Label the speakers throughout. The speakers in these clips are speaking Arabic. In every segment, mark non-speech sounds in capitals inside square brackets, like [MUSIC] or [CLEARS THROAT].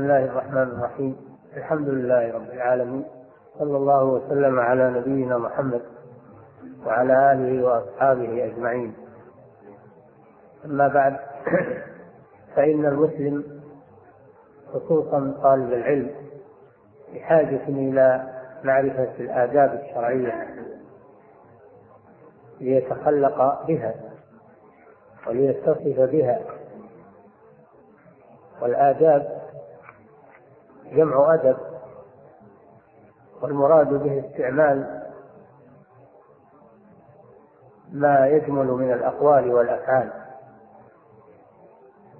Speaker 1: بسم الله الرحمن الرحيم. الحمد لله رب العالمين. صلى الله وسلم على نبينا محمد وعلى آله وأصحابه أجمعين. أما بعد فإن المسلم خصوصا طالب العلم بحاجة إلى معرفة الآداب الشرعية ليتخلق بها وليتصف بها. والآداب جمع أدب والمراد به استعمال ما يجمل من الأقوال والأفعال.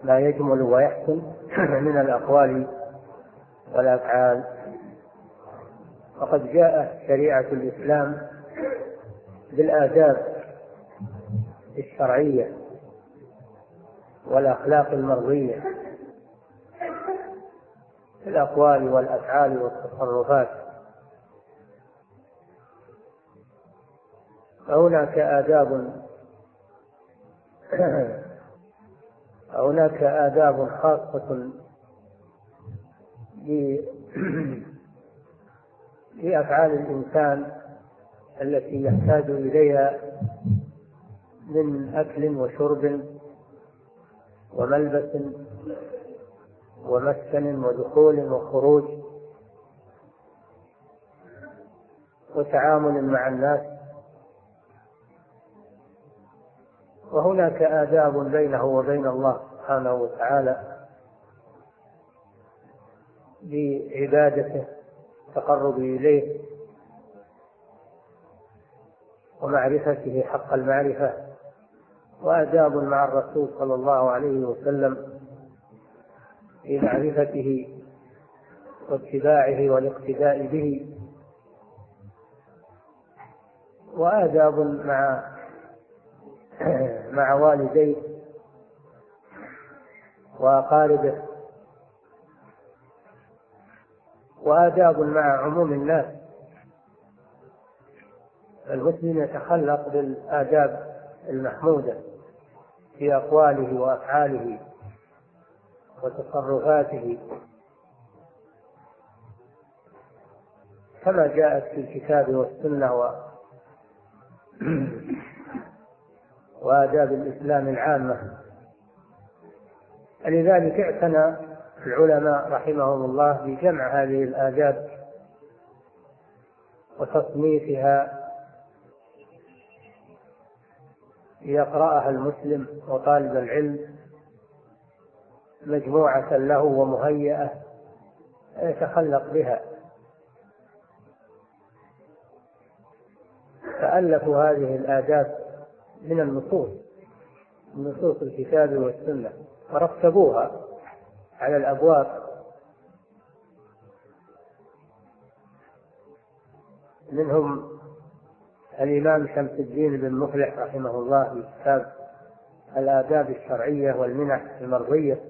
Speaker 1: ما يجمل ويحسن [CLEARS THROAT] من الأقوال والأفعال. وقد جاءت شريعة الإسلام بالآداب الشرعية والأخلاق المرضية. الأقوال والأفعال والتصرفات. فهناك آداب [CLEARS THROAT] هناك آداب خاصة [CLEARS THROAT] لأفعال الإنسان التي يحتاج إليها من أكل وشرب وملبس ومسكن ودخول وخروج وتعامل مع الناس. وهناك آداب بينه وبين الله سبحانه وتعالى بعبادته التقرب إليه ومعرفته حق المعرفة. وآداب مع الرسول صلى الله عليه وسلم في معرفته واتباعه والاقتداء به. وآداب مع مع والديه وأقاربه. وآداب مع عموم الناس. المسلم يتخلق بالآداب المحمودة في أقواله وأفعاله. وتصرفاته. كما جاءت في الكتاب والسنة و [CLEARS THROAT] وآداب الإسلام العامة. لذلك اعتنى العلماء رحمهم الله بجمع هذه الآداب وتصنيفها ليقرأها المسلم وطالب العلم مجموعة له ومهيئة يتخلق بها. فألفوا هذه الآداب من النصوص نصوص الكتاب والسنة. ورتبوها على الأبواب. منهم الإمام شمس الدين بن مفلح رحمه الله في كتاب الآداب الشرعية والمنح المرضية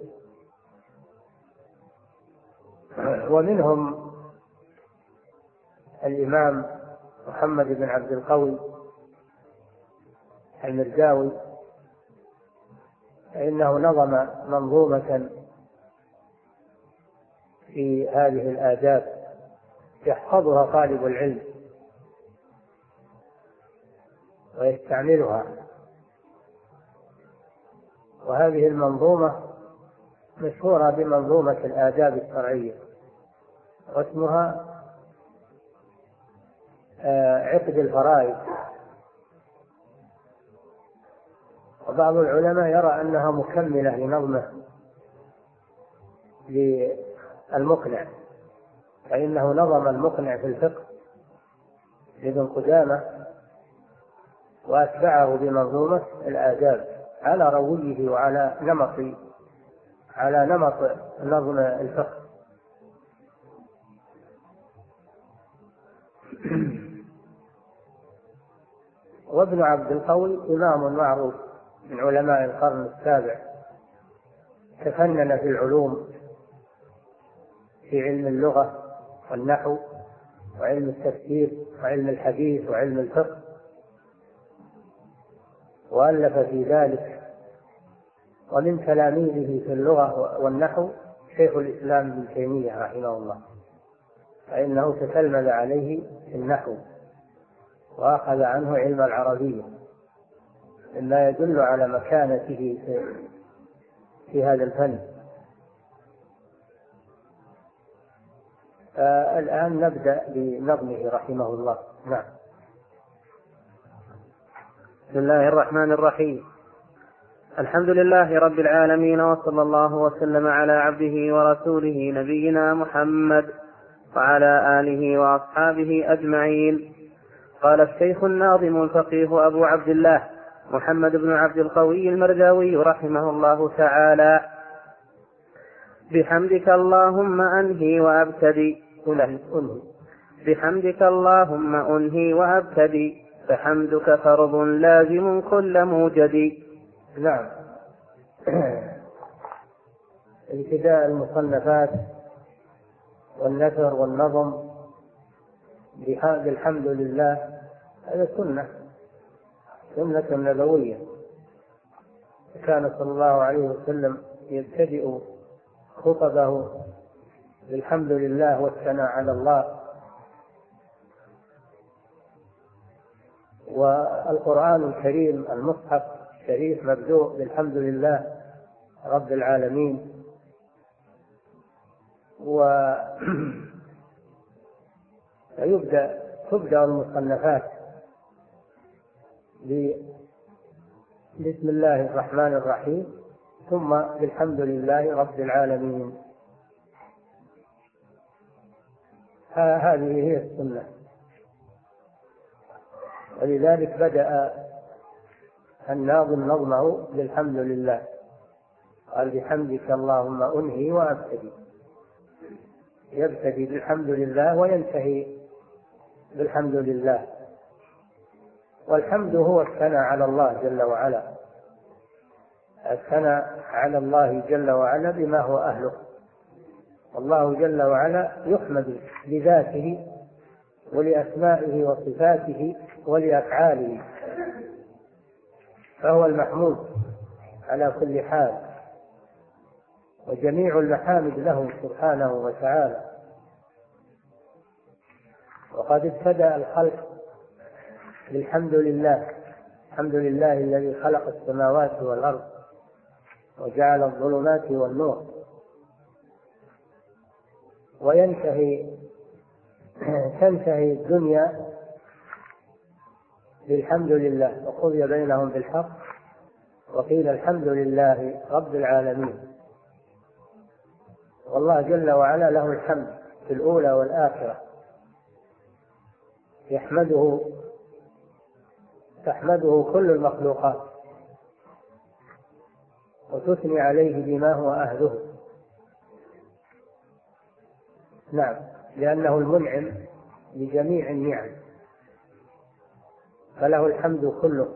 Speaker 1: ومنهم الإمام محمد بن عبد القوي المرداوي فإنه نظم منظومة في هذه الآداب يحفظها طالب العلم ويستعملها. وهذه المنظومة مشهورة بمنظومة الآداب الشرعية. واسمها آه، عقد الفرائض. وبعض العلماء يرى أنها مكملة لنظمة للمقنع فإنه نظم المقنع في الفقه لابن قدامة وأتبعه بمنظومة الآداب على رويه وعلى نمط على نمط نظم الفقه. وابن عبد القوي إمام معروف من علماء القرن السابع. تفنن في العلوم في علم اللغة والنحو وعلم التفسير وعلم الحديث وعلم الفقه. وألف في ذلك. ومن تلاميذه في اللغة والنحو شيخ الإسلام ابن تيمية رحمه الله فإنه تتلمذ عليه في النحو. وأخذ عنه علم العربية. مما يدل على مكانته في, هذا الفن. الآن نبدأ بنظمه رحمه الله. نعم.
Speaker 2: بسم الله الرحمن الرحيم. الحمد لله رب العالمين وصلى الله وسلم على عبده ورسوله نبينا محمد وعلى آله وأصحابه أجمعين. قال الشيخ الناظم الفقيه أبو عبد الله محمد بن عبد القوي المرداوي رحمه الله تعالى. بحمدك اللهم أنهي وأبتدي. بحمدك اللهم أنهي وأبتدي. فحمدك فرض لازم كل موجد.
Speaker 1: نعم. ابتداء المصنفات والنثر والنظم. بالحمد لله. هذا سنة سنة نبوية. كان صلى الله عليه وسلم يبتدئ خطبه بالحمد لله والثناء على الله. والقرآن الكريم المصحف الشريف مبدوء بالحمد لله رب العالمين. و [CLEARS THROAT] فيبدأ تبدأ المصنفات. بسم الله الرحمن الرحيم. ثم بالحمد لله رب العالمين. هذه هي السنة. ولذلك بدأ الناظم نظمه بالحمد لله. قال بحمدك اللهم أنهي وأبتدي. يبتدي بالحمد لله وينتهي بالحمد لله. والحمد هو الثناء على الله جل وعلا. الثناء على الله جل وعلا بما هو أهله. والله جل وعلا يحمد لذاته ولأسمائه وصفاته ولأفعاله. فهو المحمود على كل حال. وجميع المحامد له سبحانه وتعالى. وقد ابتدأ الخلق بالحمد لله. الحمد لله الذي خلق السماوات والأرض وجعل الظلمات والنور. وينتهي [CLEARS THROAT] تنتهي الدنيا بالحمد لله. وقضي بينهم بالحق. وقيل الحمد لله رب العالمين. والله جل وعلا له الحمد في الأولى والآخرة. يحمده تحمده كل المخلوقات وتثني عليه بما هو أهله. نعم لأنه المنعم بجميع النعم. فله الحمد كله.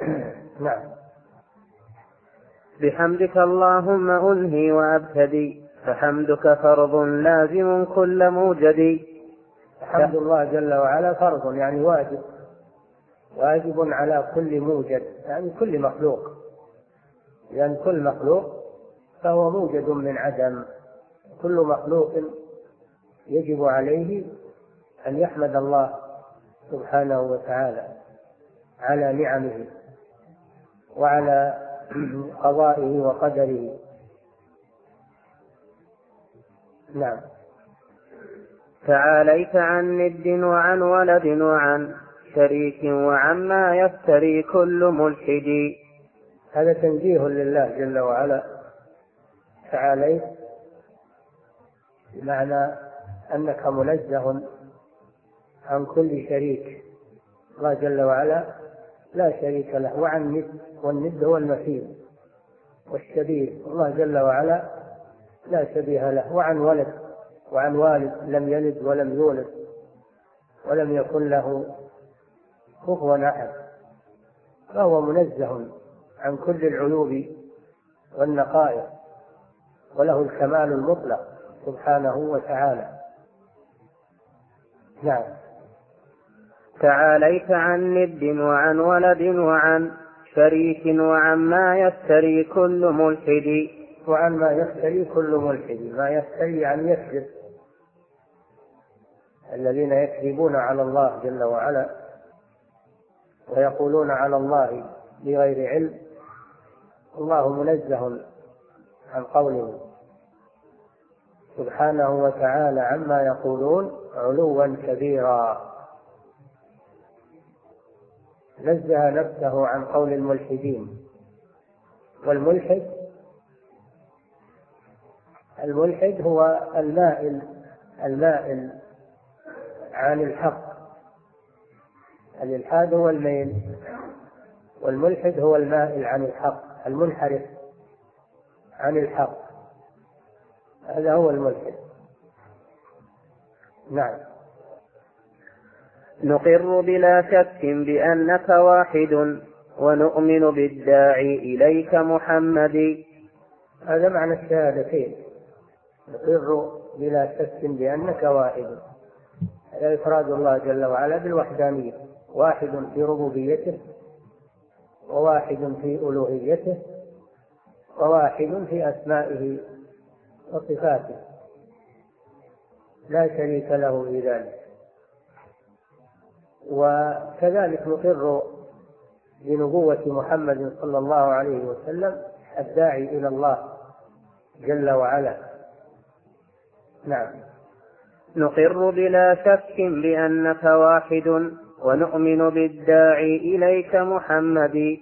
Speaker 1: [CLEARS THROAT] نعم.
Speaker 2: بحمدك اللهم أنهي وأبتدي. فحمدك فرض لازم كل موجد.
Speaker 1: حمد الله جل وعلا فرض يعني واجب. واجب على كل موجد يعني كل مخلوق. لأن كل مخلوق فهو موجد من عدم. كل مخلوق يجب عليه أن يحمد الله سبحانه وتعالى على نعمه وعلى قضائه وقدره. نعم.
Speaker 2: تعاليت عن ند وعن ولد وعن شريك وعما يفتري كل ملحد.
Speaker 1: هذا تنزيه لله جل وعلا تعاليت بمعنى أنك منزه عن كل شريك. الله جل وعلا لا شريك له وعن ند والند هو المثيل والشبيه. الله جل وعلا لا شبيه له وعن ولد وعن والد لم يلد ولم يولد ولم يكن له كفوا احد فهو منزه عن كل العيوب والنقائص وله الكمال المطلق سبحانه وتعالى. نعم.
Speaker 2: تعاليت عن ند وعن ولد وعن شريك وعما يفتري كل ملحد.
Speaker 1: وعن ما يفتري كل ملحد ما يفتري يعني يكذب. الذين يكذبون على الله جل وعلا ويقولون على الله بغير علم الله منزه عن قوله سبحانه وتعالى عما يقولون علوا كبيرا. نزه نفسه عن قول الملحدين. والملحد الملحد هو المائل المائل عن الحق. الإلحاد هو الميل والملحد هو المائل عن الحق المنحرف عن الحق. هذا هو الملحد. نعم.
Speaker 2: نقر بلا شك بأنك واحد ونؤمن بالداعي إليك محمد.
Speaker 1: هذا معنى الشهادتين. نقر بلا شك بأنك واحد. هذا إفراد الله جل وعلا بالوحدانية. واحد في ربوبيته وواحد في ألوهيته وواحد في أسمائه وصفاته. لا شريك له في ذلك. وكذلك نقر بنبوة محمد صلى الله عليه وسلم الداعي إلى الله جل وعلا. نعم.
Speaker 2: نقر بلا شك بأنك واحد. ونؤمن بالداعي إليك محمد.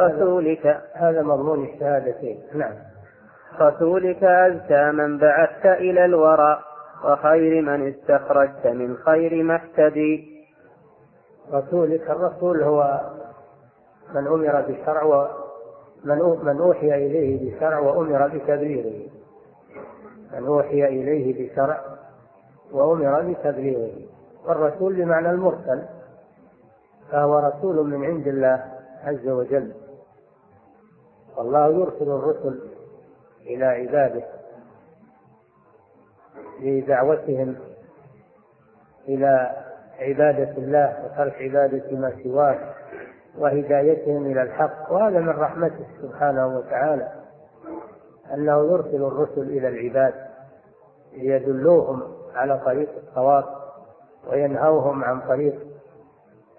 Speaker 2: رسولك.
Speaker 1: هذا مضمون الشهادتين. نعم.
Speaker 2: رسولك أزكى من بعثت إلى الورى وخير من استخرجت من خير محتدي
Speaker 1: رسولك الرسول هو من أمر بشرع ومن من أوحي إليه بشرع وأمر بتبليغه. من أوحي إليه بشرع وأمر بتبليغه. والرسول بمعنى المرسل. فهو رسول من عند الله عز وجل. والله يرسل الرسل إلى عباده لدعوتهم إلى عبادة الله وترك عبادة ما سواه وهدايتهم إلى الحق. وهذا من رحمته سبحانه وتعالى أنه يرسل الرسل إلى العباد ليدلوهم على طريق الصواب وينهوهم عن طريق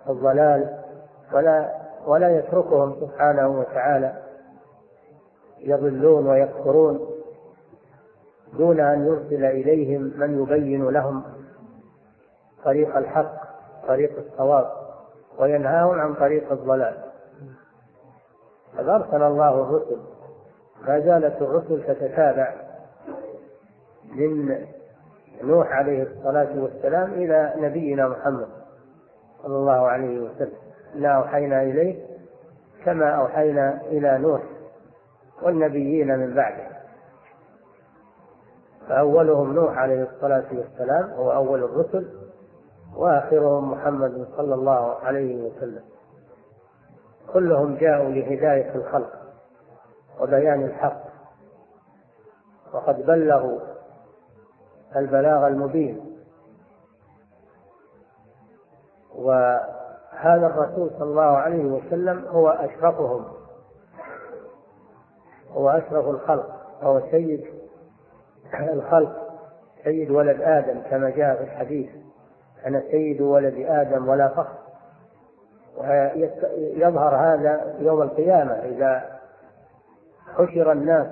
Speaker 1: الضلال ولا ولا يتركهم سبحانه وتعالى يضلون ويكفرون دون أن يرسل إليهم من يبين لهم طريق الحق طريق الصواب وينهاهم عن طريق الضلال. قد أرسل الله الرسل. ما زالت الرسل تتتابع من نوح عليه الصلاة والسلام إلى نبينا محمد. صلى الله عليه وسلم. إنا أوحينا إليه كما أوحينا إلى نوح والنبيين من بعده. فأولهم نوح عليه الصلاة والسلام هو أول الرسل وآخرهم محمد صلى الله عليه وسلم. كلهم جاءوا لهداية الخلق وبيان الحق وقد بلغوا البلاغ المبين. وهذا الرسول صلى الله عليه وسلم هو أشرفهم. هو أشرف الخلق هو سيد الخلق سيد ولد آدم كما جاء في الحديث. أنا سيد ولد آدم ولا فخر. ويظهر هذا يوم القيامة إذا حشر الناس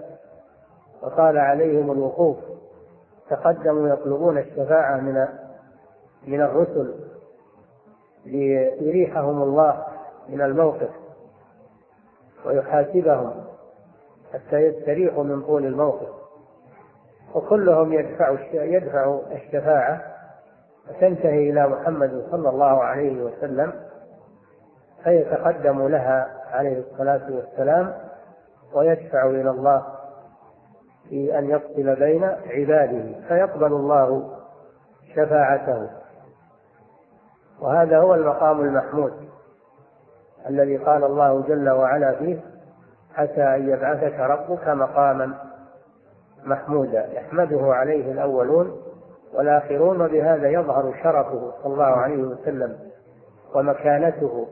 Speaker 1: وطال عليهم الوقوف. تقدموا يطلبون الشفاعة من من الرسل. ليريحهم الله من الموقف ويحاسبهم حتى يستريحوا من طول الموقف. وكلهم يدفع يدفع الشفاعة وتنتهي إلى محمد صلى الله عليه وسلم فيتقدم لها عليه الصلاة والسلام ويدفع إلى الله في أن يفصل بين عباده فيقبل الله شفاعته. وهذا هو المقام المحمود الذي قال الله جل وعلا فيه حتى أن يبعثك ربك مقاما محمودا يحمده عليه الأولون والآخرون وبهذا يظهر شرفه صلى الله عليه وسلم ومكانته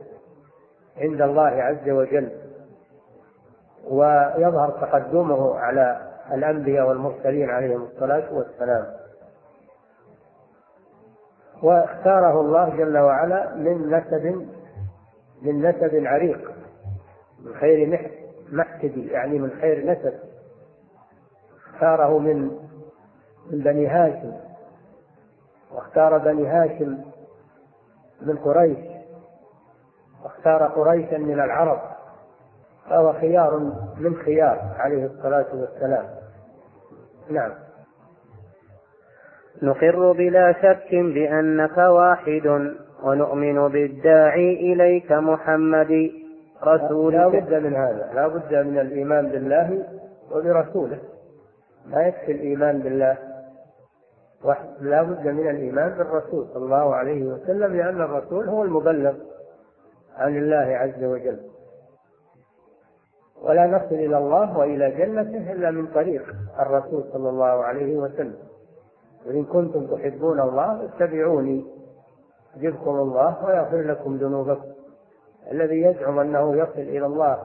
Speaker 1: عند الله عز وجل ويظهر تقدمه على الأنبياء والمرسلين عليهم الصلاة والسلام. واختاره الله جل وعلا من نسب من نسب عريق من خير محتدي يعني من خير نسب. اختاره من من بني هاشم. واختار بني هاشم من قريش. واختار قريشا من العرب. فهو خيار من خيار عليه الصلاة والسلام. نعم.
Speaker 2: نقر بلا شك بأنك واحد ونؤمن بالداعي إليك محمد
Speaker 1: رسول. لا بد من هذا لا بد من الإيمان بالله وبرسوله. ما يكفي الإيمان بالله لا بد من الإيمان بالرسول صلى الله عليه وسلم لأن الرسول هو المبلغ عن الله عز وجل. ولا نصل إلى الله وإلى جنته إلا من طريق الرسول صلى الله عليه وسلم. وإن كنتم تحبون الله اتبعوني يحببكم الله ويغفر لكم ذنوبكم. الذي يزعم أنه يصل إلى الله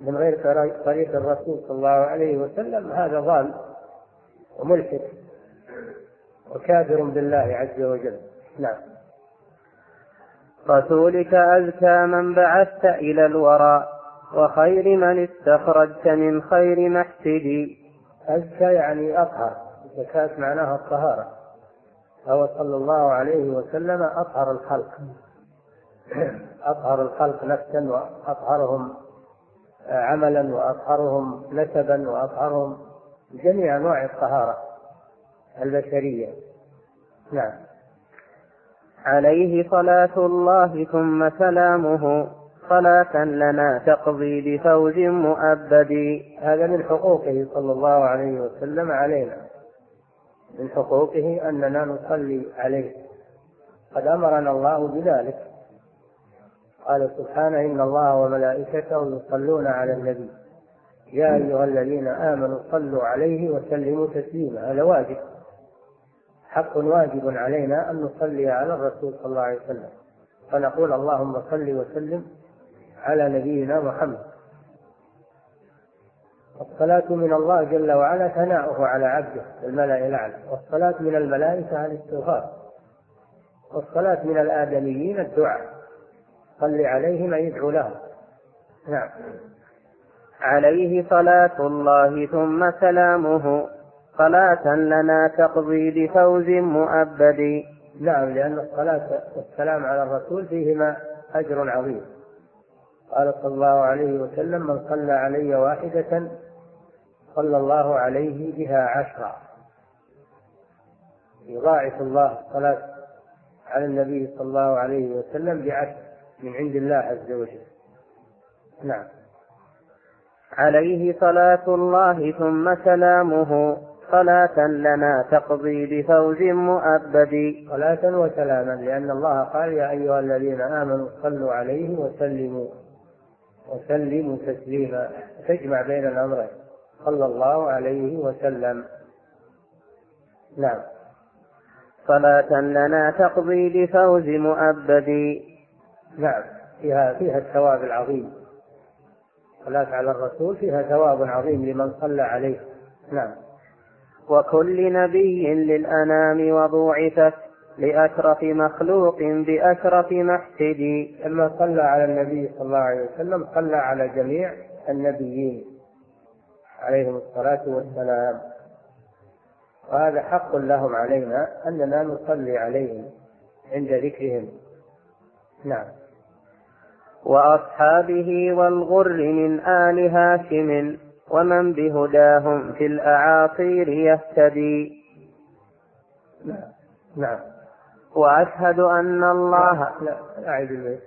Speaker 1: من غير طريق الرسول صلى الله عليه وسلم هذا ضال وملحد وكافر بالله عز وجل. نعم.
Speaker 2: رسولك أزكى من بعثت إلى الورى وخير من استخرجت من خير محسدي.
Speaker 1: أزكى يعني أطهر. زكاة معناها الطهارة. فهو صلى الله عليه وسلم أطهر الخلق. أطهر الخلق نفسا وأطهرهم عملا وأطهرهم نسبا وأطهرهم جميع أنواع الطهارة البشرية. نعم.
Speaker 2: عليه صلاة الله ثم سلامه. صلاة لنا تقضي بفوز مؤبد.
Speaker 1: هذا من حقوقه صلى الله عليه وسلم علينا. من حقوقه أننا نصلي عليه. قد أمرنا الله بذلك. قال سبحانه إن الله وملائكته يصلون على النبي. يا أيها الذين آمنوا صلوا عليه وسلموا تسليما. هذا واجب. حق واجب علينا أن نصلي على الرسول صلى الله عليه وسلم. فنقول اللهم صل وسلم على نبينا محمد. الصلاة من الله جل وعلا ثناؤه على عبده الملأ الأعلى. والصلاة من الملائكة الاستغفار. والصلاة من الآدميين الدعاء. صل عليهم أي ادعو لهم. نعم.
Speaker 2: عليه صلاة الله ثم سلامه. صلاة لنا تقضي بفوز مؤبد.
Speaker 1: نعم لأن الصلاة والسلام على الرسول فيهما أجر عظيم. قال صلى الله عليه وسلم من صلى علي واحدة صلى الله عليه بها عشرا. يضاعف الله الصلاة على النبي صلى الله عليه وسلم بعشر من عند الله عز وجل. نعم.
Speaker 2: عليه صلاة الله ثم سلامه. صلاة لنا تقضي بفوز مؤبد.
Speaker 1: صلاة وسلاما لأن الله قال يا أيها الذين آمنوا صلوا عليه وسلموا. وسلموا تسليما. تجمع بين الأمرين. صلى الله عليه وسلم. نعم.
Speaker 2: صلاة لنا تقضي بفوز مؤبد.
Speaker 1: نعم. فيها فيها الثواب العظيم. الصلاة على الرسول فيها ثواب عظيم لمن صلى عليه. نعم.
Speaker 2: وكل نبي للأنام وضوعفت. لأشرف مخلوق بأشرف محسد.
Speaker 1: لما صلى على النبي صلى الله عليه وسلم صلى على جميع النبيين. عليهم الصلاة والسلام. وهذا حق لهم علينا أننا نصلي عليهم عند ذكرهم. نعم.
Speaker 2: وأصحابه والغر من آل هاشم ومن بهداهم في الأعاصير يهتدي.
Speaker 1: نعم. نعم.
Speaker 2: وأشهد أن الله
Speaker 1: لا أعيد البيت.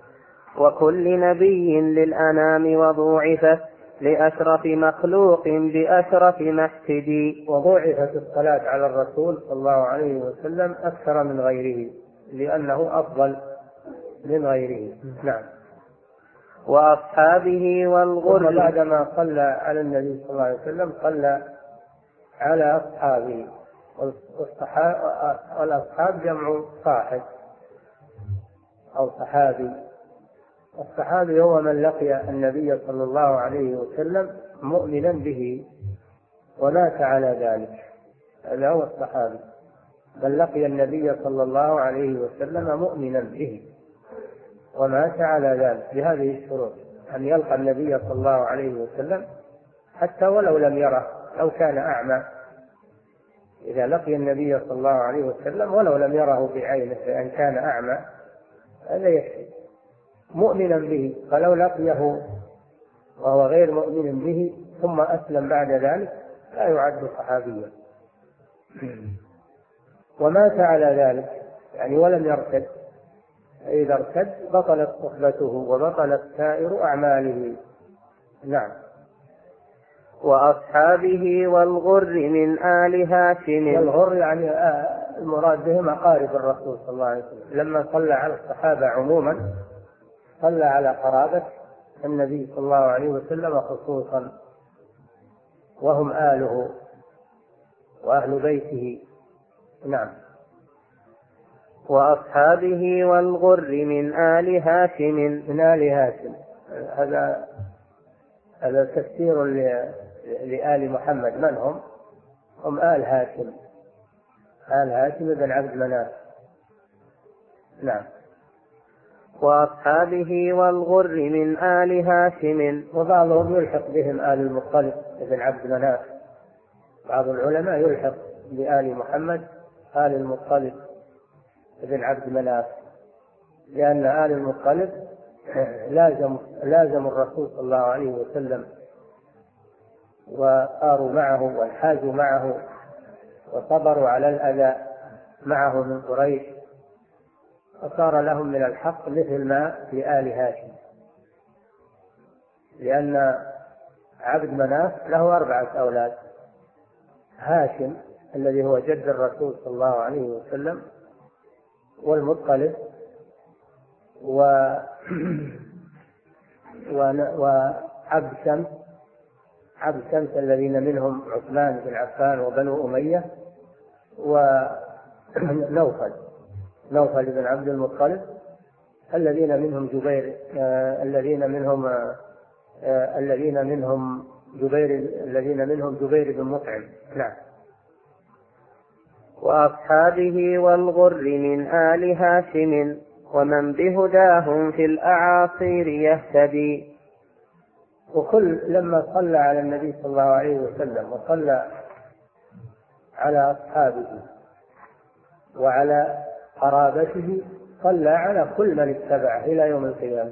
Speaker 2: وكل نبي للأنام وضوعفت لأشرف مخلوق بأشرف محتدي
Speaker 1: وضوعفت الصلاة على الرسول صلى الله عليه وسلم أكثر من غيره لأنه أفضل من غيره. نعم.
Speaker 2: وأصحابه والغر.
Speaker 1: بعدما صلى على النبي صلى الله عليه وسلم صلى على أصحابه. والأصحاب جمع صاحب أو صحابي. الصحابي هو من لقي النبي صلى الله عليه وسلم مؤمنا به ومات على ذلك. هذا هو الصحابي. بل لقي النبي صلى الله عليه وسلم مؤمنا به ومات على ذلك بهذه الشروط. أن يلقى النبي صلى الله عليه وسلم حتى ولو لم يره لو كان أعمى. إذا لقي النبي صلى الله عليه وسلم ولو لم يره بعينه لأن كان أعمى هذا يكفي. مؤمنا به فلو لقيه وهو غير مؤمن به ثم أسلم بعد ذلك لا يعد صحابيا. ومات على ذلك يعني ولم يرتد. فإذا ارتد بطلت صحبته وبطلت سائر أعماله. نعم.
Speaker 2: وأصحابه والغر من آل هاشم.
Speaker 1: والغر يعني آه، المراد بهم أقارب الرسول صلى الله عليه وسلم. لما صلى على الصحابة عموما صلى على قرابة النبي صلى الله عليه وسلم خصوصا وهم آله وأهل بيته. نعم.
Speaker 2: وأصحابه والغر من آل هاشم.
Speaker 1: من آل هاشم. هذا هذا تفسير لآل محمد من هم؟ هم آل هاشم. آل هاشم بن عبد مناف نعم.
Speaker 2: وأصحابه والغر من آل هاشم.
Speaker 1: وبعضهم يلحق بهم آل المطلب بن عبد مناف بعض العلماء يلحق بآل محمد آل المطلب بن عبد مناف لأن آل المطلب [CLEARS THROAT] لازم لازم الرسول صلى الله عليه وسلم وصاروا معه وانحازوا معه وصبروا على الأذى معه من قريش فصار لهم من الحق مثل ما لآل هاشم. لأن عبد مناف له أربعة أولاد. هاشم الذي هو جد الرسول صلى الله عليه وسلم والمطلب و [CLEARS THROAT] وعبد شمس عبد شمس الذين منهم عثمان بن عفان وبنو أمية ونوفل [CLEARS THROAT] نوفل بن عبد المطلب الذين منهم جبير آه الذين منهم آه الذين منهم جبير الذين منهم جبير بن مطعم. نعم.
Speaker 2: وأصحابه والغر من آل هاشم ومن بهداهم في الأعاصير يهتدي.
Speaker 1: وكل لما صلى على النبي صلى الله عليه وسلم وصلى على أصحابه وعلى قرابته صلى على كل من اتبعه إلى يوم القيامة.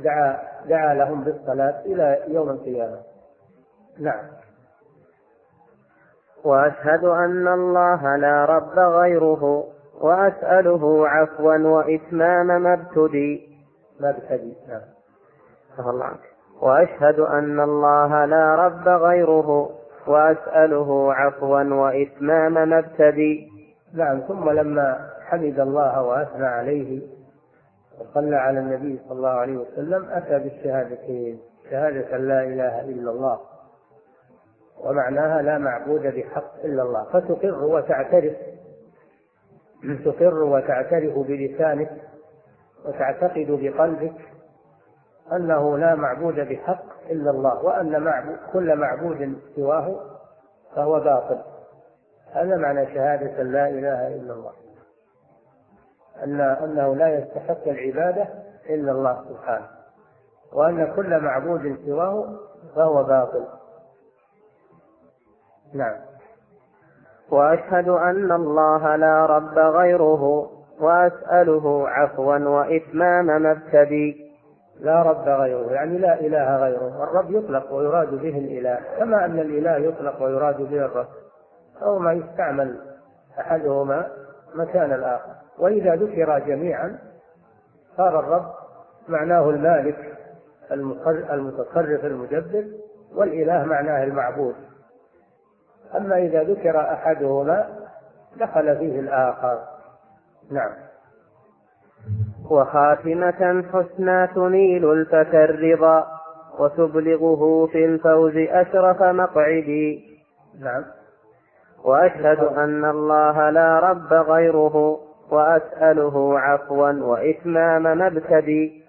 Speaker 1: دعا دعا لهم بالصلاة إلى يوم القيامة. نعم.
Speaker 2: وأشهد أن الله لا رب غيره وأسأله عفوا وإتمام ما ابتدي.
Speaker 1: ما ابتدي نعم.
Speaker 2: الله عنك وأشهد أن الله لا رب غيره وأسأله عفوا وإتمام ما ابتدي.
Speaker 1: نعم ثم لما حمد الله وأثنى عليه وصلى على النبي صلى الله عليه وسلم أتى بالشهادتين شهادة لا إله إلا الله ومعناها لا معبود بحق إلا الله. فتقر وتعترف تقر وتعترف بلسانك وتعتقد بقلبك أنه لا معبود بحق إلا الله وأن معبود كل معبود سواه فهو باطل. هذا معنى شهادة لا إله إلا الله. أن أنه لا يستحق العبادة إلا الله سبحانه وأن كل معبود سواه فهو باطل. نعم.
Speaker 2: وأشهد أن الله لا رب غيره وأسأله عفوا وإتمام ما ابتدي.
Speaker 1: لا رب غيره يعني لا إله غيره الرب يطلق ويراد به الإله كما أن الإله يطلق ويراد به الرب. أو ما يستعمل أحدهما مكان الآخر. وإذا ذكر جميعا صار الرب معناه المالك المتصرف المدبر والإله معناه المعبود. أما إذا ذكر أحدهما دخل فيه الآخر. نعم.
Speaker 2: وخاتمة حسنى تنيل الفتى الرضا وتبلغه في الفوز أشرف مقعدي.
Speaker 1: نعم.
Speaker 2: وأشهد أن الله لا رب غيره وأسأله عفوا وإتمام مبتدي.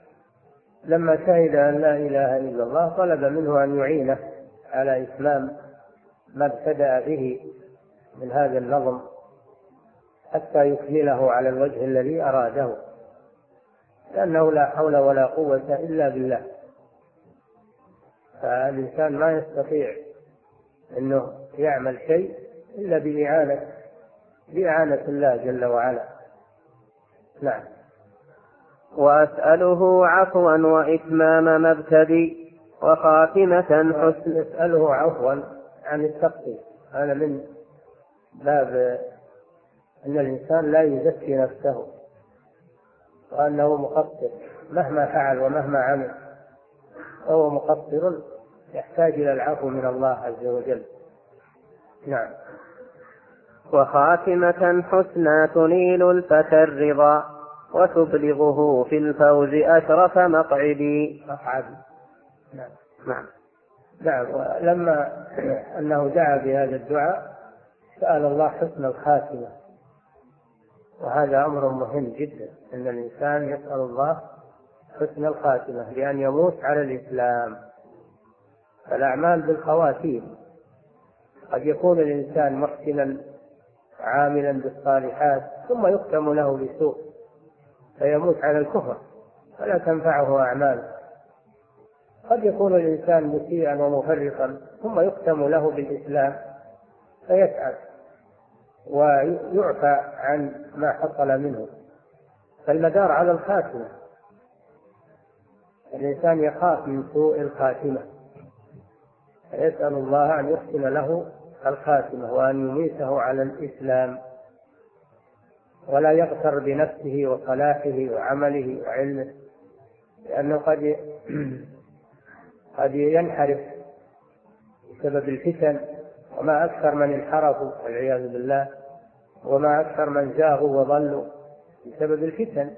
Speaker 1: لما شهد أن لا إله إلا الله طلب منه أن يعينه على إتمام ما ابتدأ به من هذا النظم حتى يكمله على الوجه الذي أراده. لأنه لا حول ولا قوة إلا بالله. فالإنسان ما يستطيع أنه يعمل شيء إلا بإعانة بإعانة الله جل وعلا. نعم.
Speaker 2: وأسأله عفوا وإتمام مبتدي وخاتمة حسن.
Speaker 1: يسأله عفوا عن التقصير هذا من باب أن الإنسان لا يزكي نفسه. وأنه مقصر مهما فعل ومهما عمل فهو مقصر يحتاج إلى العفو من الله عز وجل. نعم.
Speaker 2: وخاتمة حسنى تنيل الفتى الرضا وتبلغه في الفوز أشرف مقعدي.
Speaker 1: مقعدي نعم.
Speaker 2: نعم.
Speaker 1: نعم. لما أنه دعا بهذا الدعاء سأل الله حسن الخاتمة. وهذا أمر مهم جدا أن الإنسان يسأل الله حسن الخاتمة بأن يموت على الإسلام. الأعمال بالخواتيم. قد يكون الإنسان محسنا عاملا بالصالحات ثم يختم له بسوء فيموت على الكفر فلا تنفعه أعماله. قد يكون الإنسان مسيئا ومفرطا ثم يختم له بالإسلام فيسعد ويعفى عن ما حصل منه. فالمدار على الخاتمة. الإنسان يخاف من سوء الخاتمة. فيسأل الله أن يحسن له الخاتمة وأن يميته على الإسلام. ولا يغتر بنفسه وصلاحه وعمله وعلمه لأنه قد [CLEARS THROAT] قد ينحرف بسبب الفتن وما أكثر من انحرفوا والعياذ بالله. وما أكثر من زاغوا وضلوا بسبب الفتن.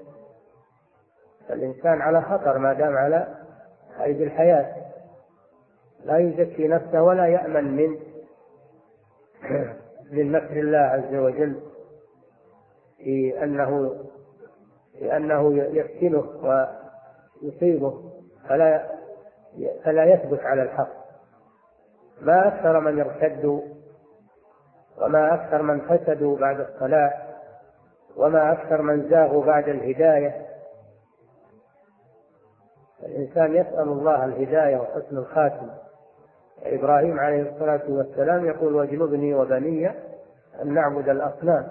Speaker 1: فالإنسان على خطر ما دام على قيد الحياة. لا يزكي نفسه ولا يأمن من [CLEARS THROAT] من مكر الله عز وجل في أنه في أنه يفتنه ويصيبه فلا فلا يثبت على الحق. ما أكثر من ارتدوا وما أكثر من فسدوا بعد الصلاة وما أكثر من زاغوا بعد الهداية. الإنسان يسأل الله الهداية وحسن الخاتمة إبراهيم عليه الصلاة والسلام يقول واجنبني وبني أن نعبد الأصنام.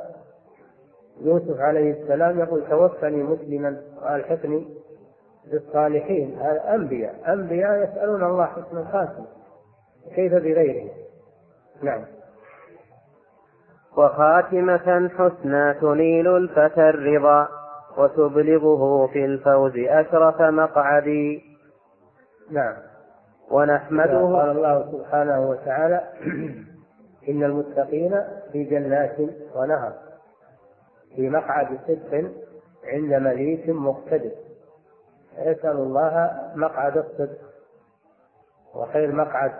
Speaker 1: يوسف عليه السلام يقول توفني مسلما وألحقني بالصالحين. أنبياء أنبياء يسألون الله حسن الخاتمة كيف بغيره نعم.
Speaker 2: وخاتمة حسنى تنيل الفتى الرضا وتبلغه في الفوز أشرف مقعدي
Speaker 1: نعم.
Speaker 2: ونحمده
Speaker 1: قال الله سبحانه وتعالى [CLEARS THROAT] إن المتقين في جنات ونهر في مقعد صدق عند مليك مقتدر. يسأل الله مقعد الصدق وخير مقعد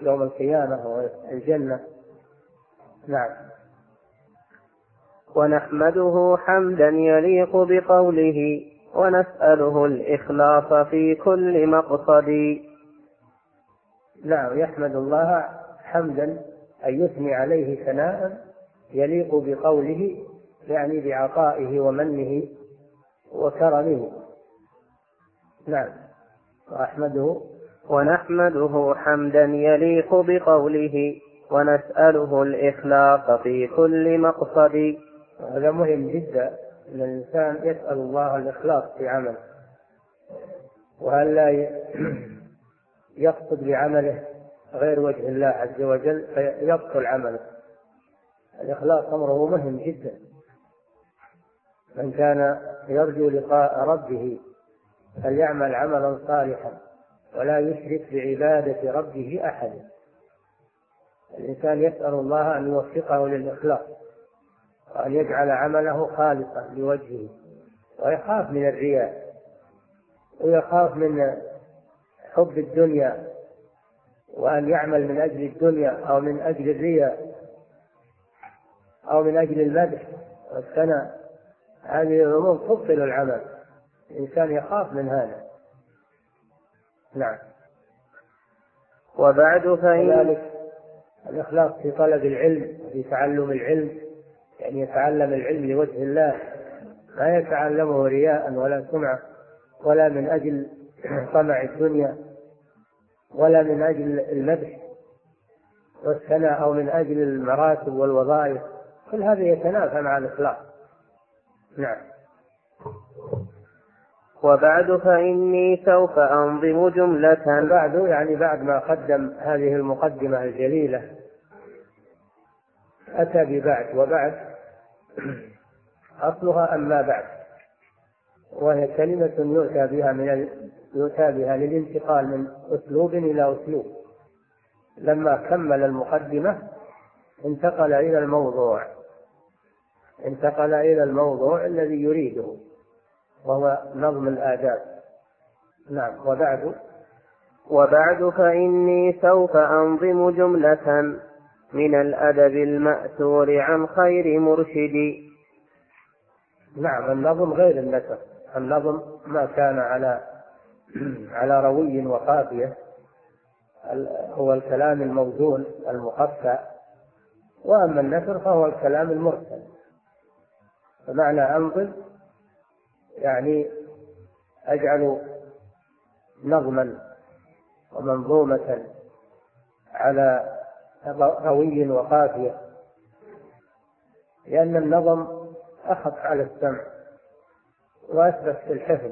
Speaker 1: يوم القيامة والجنة نعم.
Speaker 2: ونحمده حمدا يليق بقوله ونسأله الإخلاص في كل مقصد.
Speaker 1: نعم يحمد الله حمدا أن يثني عليه ثناء يليق بقوله يعني بعطائه ومنه وكرمه. نعم وأحمده
Speaker 2: ونحمده حمدا يليق بقوله ونسأله الإخلاص في كل مقصد.
Speaker 1: هذا مهم جدا أن الإنسان يسأل الله الإخلاص في عمله. وأن لا [CLEARS THROAT] يقصد بعمله غير وجه الله عز وجل؟ فيبطل عمله. الإخلاص أمره مهم جدا. من كان يرجو لقاء ربه فليعمل عملا صالحا ولا يشرك بعبادة ربه أحدا. الإنسان يسأل الله أن يوفقه للإخلاص وأن يجعل عمله خالصا لوجهه ويخاف من الرياء ويخاف من حب الدنيا وأن يعمل من أجل الدنيا أو من أجل الرياء أو من أجل المدح والثناء. هذه الأمور تبطل العمل. الإنسان يخاف من هذا. نعم.
Speaker 2: وبعد فإن
Speaker 1: الإخلاص في طلب العلم في تعلم العلم يعني يتعلم العلم لوجه الله لا يتعلمه رياء ولا سمعة ولا من أجل [CLEARS THROAT] طمع الدنيا ولا من أجل المدح والثناء أو من أجل المراتب والوظائف كل هذا يتنافى مع الإخلاص. نعم.
Speaker 2: وبعد فإني سوف أنظم جملة.
Speaker 1: بعد يعني بعد ما قدم هذه المقدمة الجليلة. أتى ببعد وبعد. [CLEARS THROAT] أصلها أما بعد. وهي كلمة يؤتى بها من يؤتى بها للانتقال من أسلوب إلى أسلوب. لما كمل المقدمة انتقل إلى الموضوع. انتقل إلى الموضوع الذي يريده. وهو نظم الآداب. نعم وبعد؟
Speaker 2: وبعد فإني سوف أنظم جملة من الأدب المأثور عن خير مرشد.
Speaker 1: نعم النظم غير النثر النظم ما كان على [CLEARS THROAT] على روي وقافية. هو الكلام الموزون المقفى وأما النثر فهو الكلام المرسل. فمعنى أنظم يعني أجعل نظما ومنظومة على روي وقافية لأن النظم أخف على السمع وأثبت في الحفظ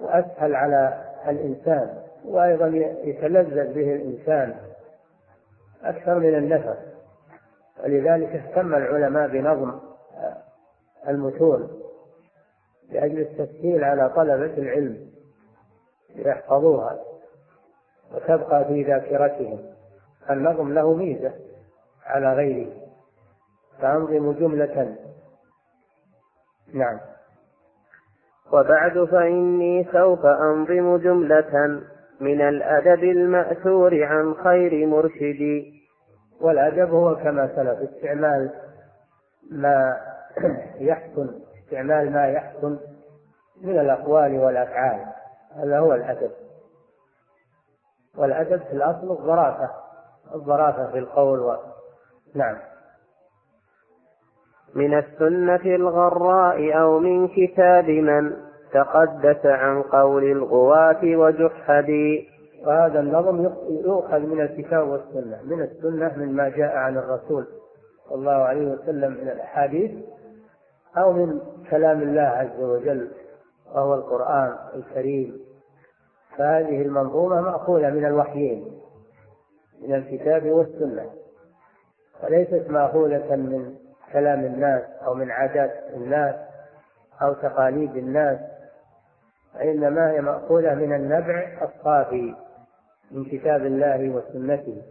Speaker 1: وأسهل على الإنسان وأيضا يتلذذ به الإنسان أكثر من النفس. ولذلك اهتم العلماء بنظم المتون. لأجل التسهيل على طلبة العلم ليحفظوها وتبقى في ذاكرتهم النظم له ميزة على غيره فأنظم جملة. نعم.
Speaker 2: وبعد فإني سوف أنظم جملة من الأدب المأثور عن خير مرشدي
Speaker 1: والأدب هو كما سلف استعمال ما يحسن استعمال ما يحسن من الأقوال والأفعال. هذا هو الأدب. والأدب في الأصل الظرافة الظرافة في القول و... نعم.
Speaker 2: من السنة الغراء أو من كتاب من تقدس عن قول الغواة وجحدي
Speaker 1: وهذا النظم يؤخذ من الكتاب والسنة من السنة مما جاء عن الرسول صلى الله عليه وسلم من الأحاديث أو من كلام الله عز وجل وهو القرآن الكريم. فهذه المنظومة مأخوذة من الوحيين من الكتاب والسنة. وليست مأخوذة من كلام الناس أو من عادات الناس أو تقاليد الناس وإنما هي مأخوذة من النبع الصافي من كتاب الله وسنته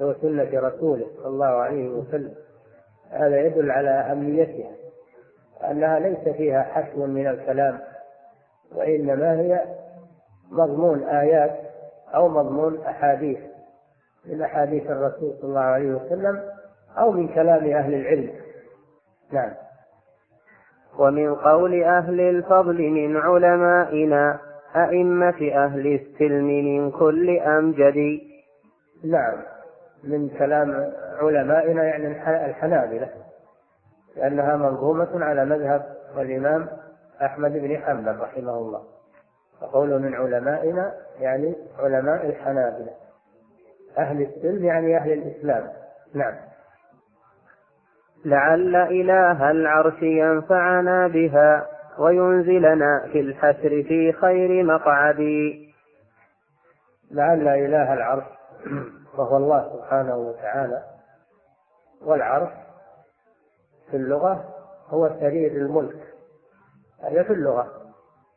Speaker 1: وسنة رسوله صلى الله عليه وسلم. هذا يدل على أهميتها. أنها ليس فيها حشو من الكلام وإنما هي مضمون آيات أو مضمون أحاديث من أحاديث الرسول صلى الله عليه وسلم أو من كلام أهل العلم. نعم.
Speaker 2: ومن قول أهل الفضل من علمائنا أئمة أهل السلم من كل أمجد.
Speaker 1: نعم. من كلام علمائنا يعني الحنابلة. لأنها منظومة على مذهب الإمام أحمد بن حنبل رحمه الله. فقوله من علمائنا يعني علماء الحنابلة. أهل السلم يعني أهل الإسلام. نعم.
Speaker 2: لعل إله العرش ينفعنا بها وينزلنا في الحسر في خير مقعد.
Speaker 1: لعل إله العرش [CLEARS THROAT] وهو الله سبحانه وتعالى والعرش في اللغة هو سرير الملك. هذا في اللغة.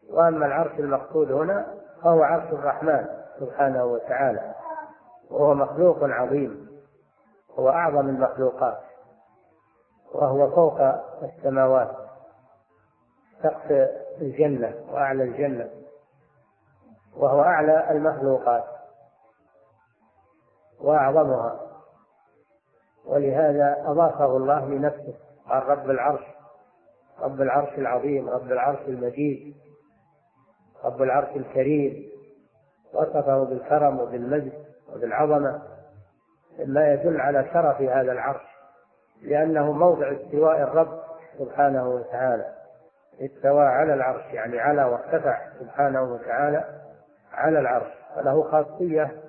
Speaker 1: وأما العرش المقصود هنا فهو عرش الرحمن سبحانه وتعالى وهو مخلوق عظيم هو أعظم المخلوقات وهو فوق السماوات سقف الجنة وأعلى الجنة وهو أعلى المخلوقات وأعظمها. ولهذا أضافه الله لنفسه. قال رب العرش رب العرش العظيم رب العرش المجيد رب العرش الكريم. وصفه بالكرم وبالمجد وبالعظمة. ما يدل على شرف هذا العرش لأنه موضع استواء الرب سبحانه وتعالى. استوى على العرش يعني على وارتفع سبحانه وتعالى على العرش. فله خاصية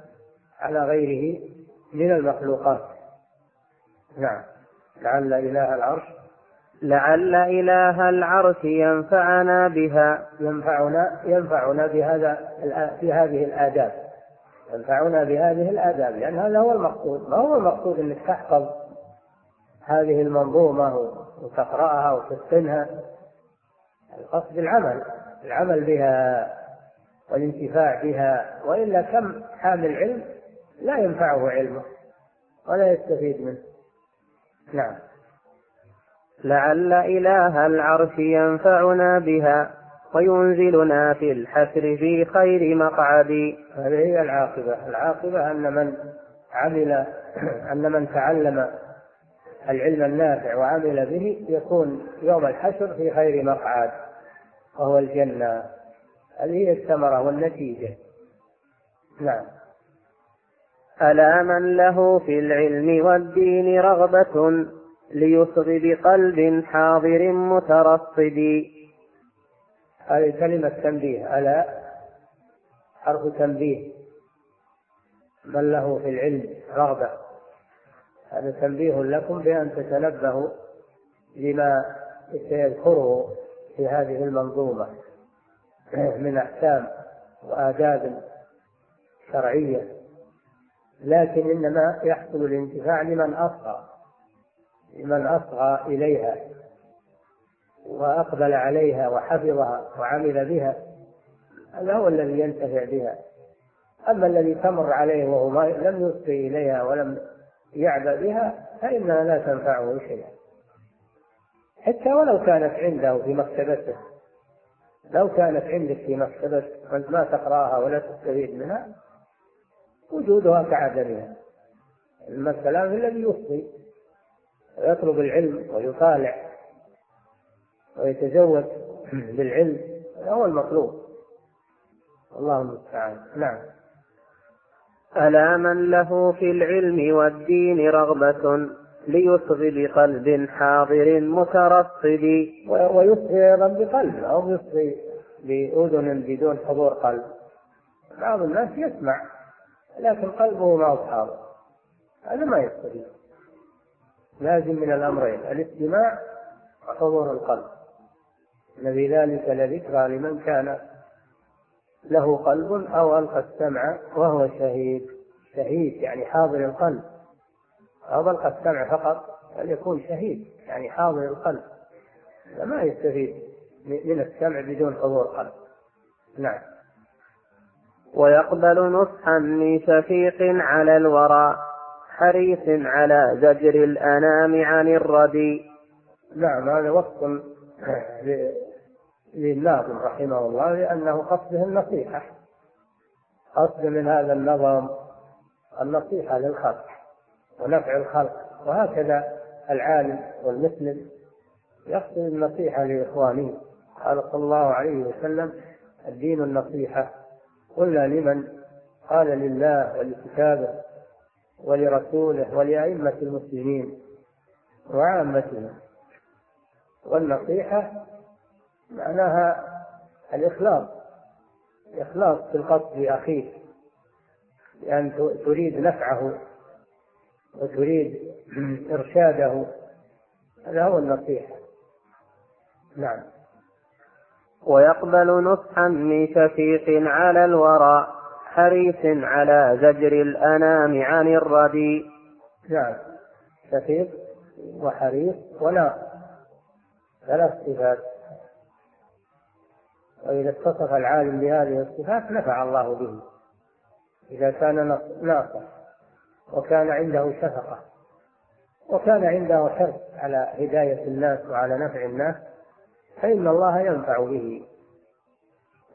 Speaker 1: على غيره من المخلوقات. نعم. لعل إله العرش.
Speaker 2: لعل إله العرش ينفعنا بها.
Speaker 1: ينفعنا ينفعنا بهذا في هذه الآداب. ينفعنا بهذه الآداب لأن هذا هو المقصود. ما هو المقصود؟ أنك تحفظ هذه المنظومة وتقرأها وتتقنها. القصد العمل العمل بها والانتفاع بها. وإلا كم حامل علم لا ينفعه علمه ولا يستفيد منه. نعم.
Speaker 2: لعل إله العرش ينفعنا بها وينزلنا في الحسر في خير مقعد.
Speaker 1: هذه هي العاقبة. العاقبة أن من عمل [CLEARS THROAT] أن من تعلم العلم النافع وعمل به يكون يوم الحشر في خير مقعد وهو الجنة. هذه هي الثمرة والنتيجة. نعم.
Speaker 2: ألا من له في العلم والدين رغبة ليصغ بقلب حاضر مترصد.
Speaker 1: هذه كلمة تنبيه ألا حرف تنبيه. من له في العلم رغبة. هذا تنبيه لكم بأن تتنبهوا لما سيذكره في هذه المنظومة. [CLEARS THROAT] من أحكام وآداب شرعية. لكن إنما يحصل الانتفاع لمن أصغى لمن أصغى إليها وأقبل عليها وحفظها وعمل بها هذا هو الذي ينتفع بها. أما الذي تمر عليه وهو لم يصغي إليها ولم يعبأ بها فإنها لا تنفعه شيئا. حتى ولو كانت عنده في مكتبته لو كانت عندك في مكتبتك وانت ما تقرأها ولا تستفيد منها وجودها كعدمها المثل الذي يصغي ويطلب العلم ويطالع ويتزود [CLEARS THROAT] بالعلم. هو المطلوب. الله المستعان. نعم.
Speaker 2: ألا من له في العلم والدين رغبة ليصغي بقلب حاضر مترصد.
Speaker 1: ويصغي أيضا بقلب أو يصغي بأذن بدون حضور قلب. بعض الناس يسمع. لكن قلبه هو حاضر هذا ما يستفيد. لازم من الأمرين. الاستماع وحضور القلب. إن في ذلك لذكرى لمن كان له قلب أو ألقى السمع وهو شهيد. شهيد يعني حاضر القلب. أو ألقى السمع فقط بل يكون شهيد يعني حاضر القلب. ما يستفيد من السمع بدون حضور قلب نعم.
Speaker 2: ويقبل نصحا من شفيق على الورى حريص على زجر الأنام عن الردي.
Speaker 1: نعم هذا وصف للناظم رحمه الله لأنه قصده النصيحة. قصد من هذا النظم النصيحة للخلق ونفع الخلق. وهكذا العالم والمسلم يقصد النصيحة لإخوانه. قال صلى الله عليه وسلم الدين النصيحة قلنا لمن؟ قال لله ولكتابه ولرسوله ولأئمة المسلمين وعامتهم والنصيحة معناها الإخلاص. الإخلاص في القصد لأخيك لأن تريد نفعه وتريد إرشاده. هذا هو النصيحة. نعم.
Speaker 2: ويقبل نصحا من شفيق على الورى حريص على زجر الأنام عن الردي
Speaker 1: نعم شفيق وحريص وناصح ثلاث صفات. وإذا اتصف العالم بهذه الصفات نفع الله به. إذا كان ناصح وكان عنده شفقة وكان عنده حرص على هداية الناس وعلى نفع الناس فإن الله ينفع به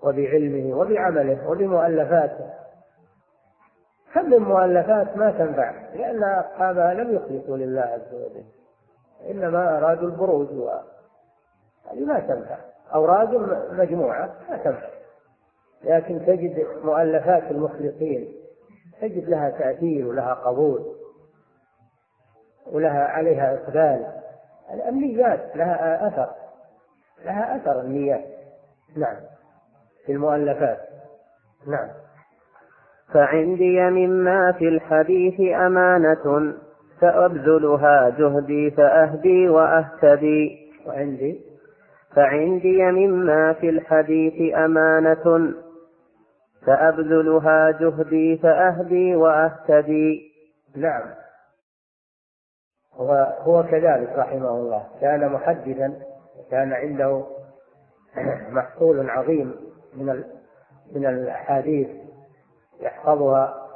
Speaker 1: وبعلمه وبعمله وبمؤلفاته. كم من مؤلفات ما تنفع لأن أصحابها لم يخلصوا لله عز وجل إنما أرادوا البروز هذه ما تنفع. أوراق مجموعة ما تنفع. لكن تجد مؤلفات المخلصين تجد لها تأثير ولها قبول ولها عليها إقبال. النيات لها أثر. لها أثر النيات نعم. في المؤلفات. نعم.
Speaker 2: فعندي مما في الحديث أمانة سأبذلها جهدي فأهدي وأهتدي.
Speaker 1: وعندي.
Speaker 2: فعندي مما في الحديث أمانة سأبذلها جهدي فأهدي وأهتدي.
Speaker 1: نعم. هو هو كذلك رحمه الله. كان محدثا كان عنده محصول عظيم من من الأحاديث يحفظها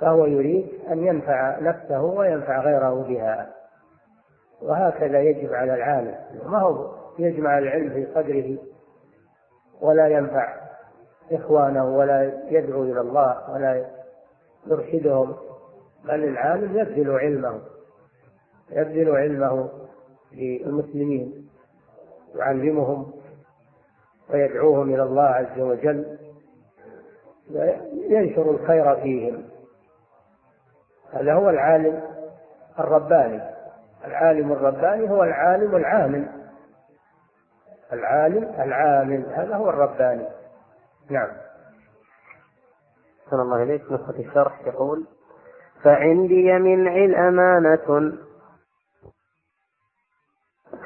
Speaker 1: فهو يريد أن ينفع نفسه وينفع غيره بها. وهكذا يجب على العالم. ما هو يجمع العلم في صدره ولا ينفع إخوانه ولا يدعو إلى الله ولا يرشدهم. بل العالم يبذل علمه يبذل علمه للمسلمين يعلمهم ويدعوهم إلى الله عز وجل ينشر الخير فيهم. هذا هو العالم الرباني. العالم الرباني هو العالم العامل. العالم العامل هذا هو الرباني. نعم.
Speaker 2: صلى الله إليك. نسخة الشرح يقول فعندي من عل أمانة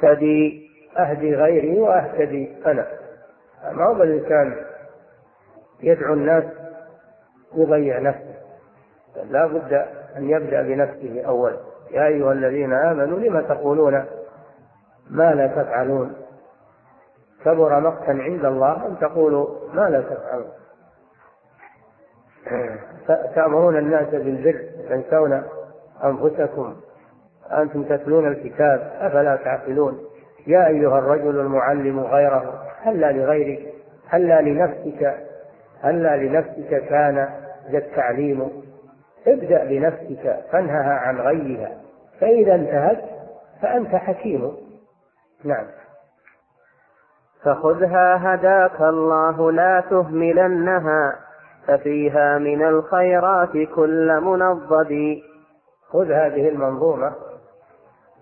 Speaker 1: أهتدي أهدي غيري وأهتدي أنا. ما هو الإنسان يدعو الناس يضيع نفسه. لا بد أن يبدأ بنفسه أولا يا أيها الذين آمنوا لم تقولون ما لا تفعلون؟ كبر مقتا عند الله أن تقولوا ما لا تفعلون. تأمرون الناس بالبر تنسون أنفسكم. أنتم تتلون الكتاب أفلا تعقلون؟ يا أيها الرجل المعلم غيره هلا لغيرك؟ هلا لنفسك؟ هلا لنفسك كان ذا التعليم؟ ابدأ بنفسك فانهها عن غيها فإذا انتهت فأنت حكيم. نعم.
Speaker 2: فخذها هداك الله لا تهملنها ففيها من الخيرات كل منضد.
Speaker 1: خذ هذه المنظومة.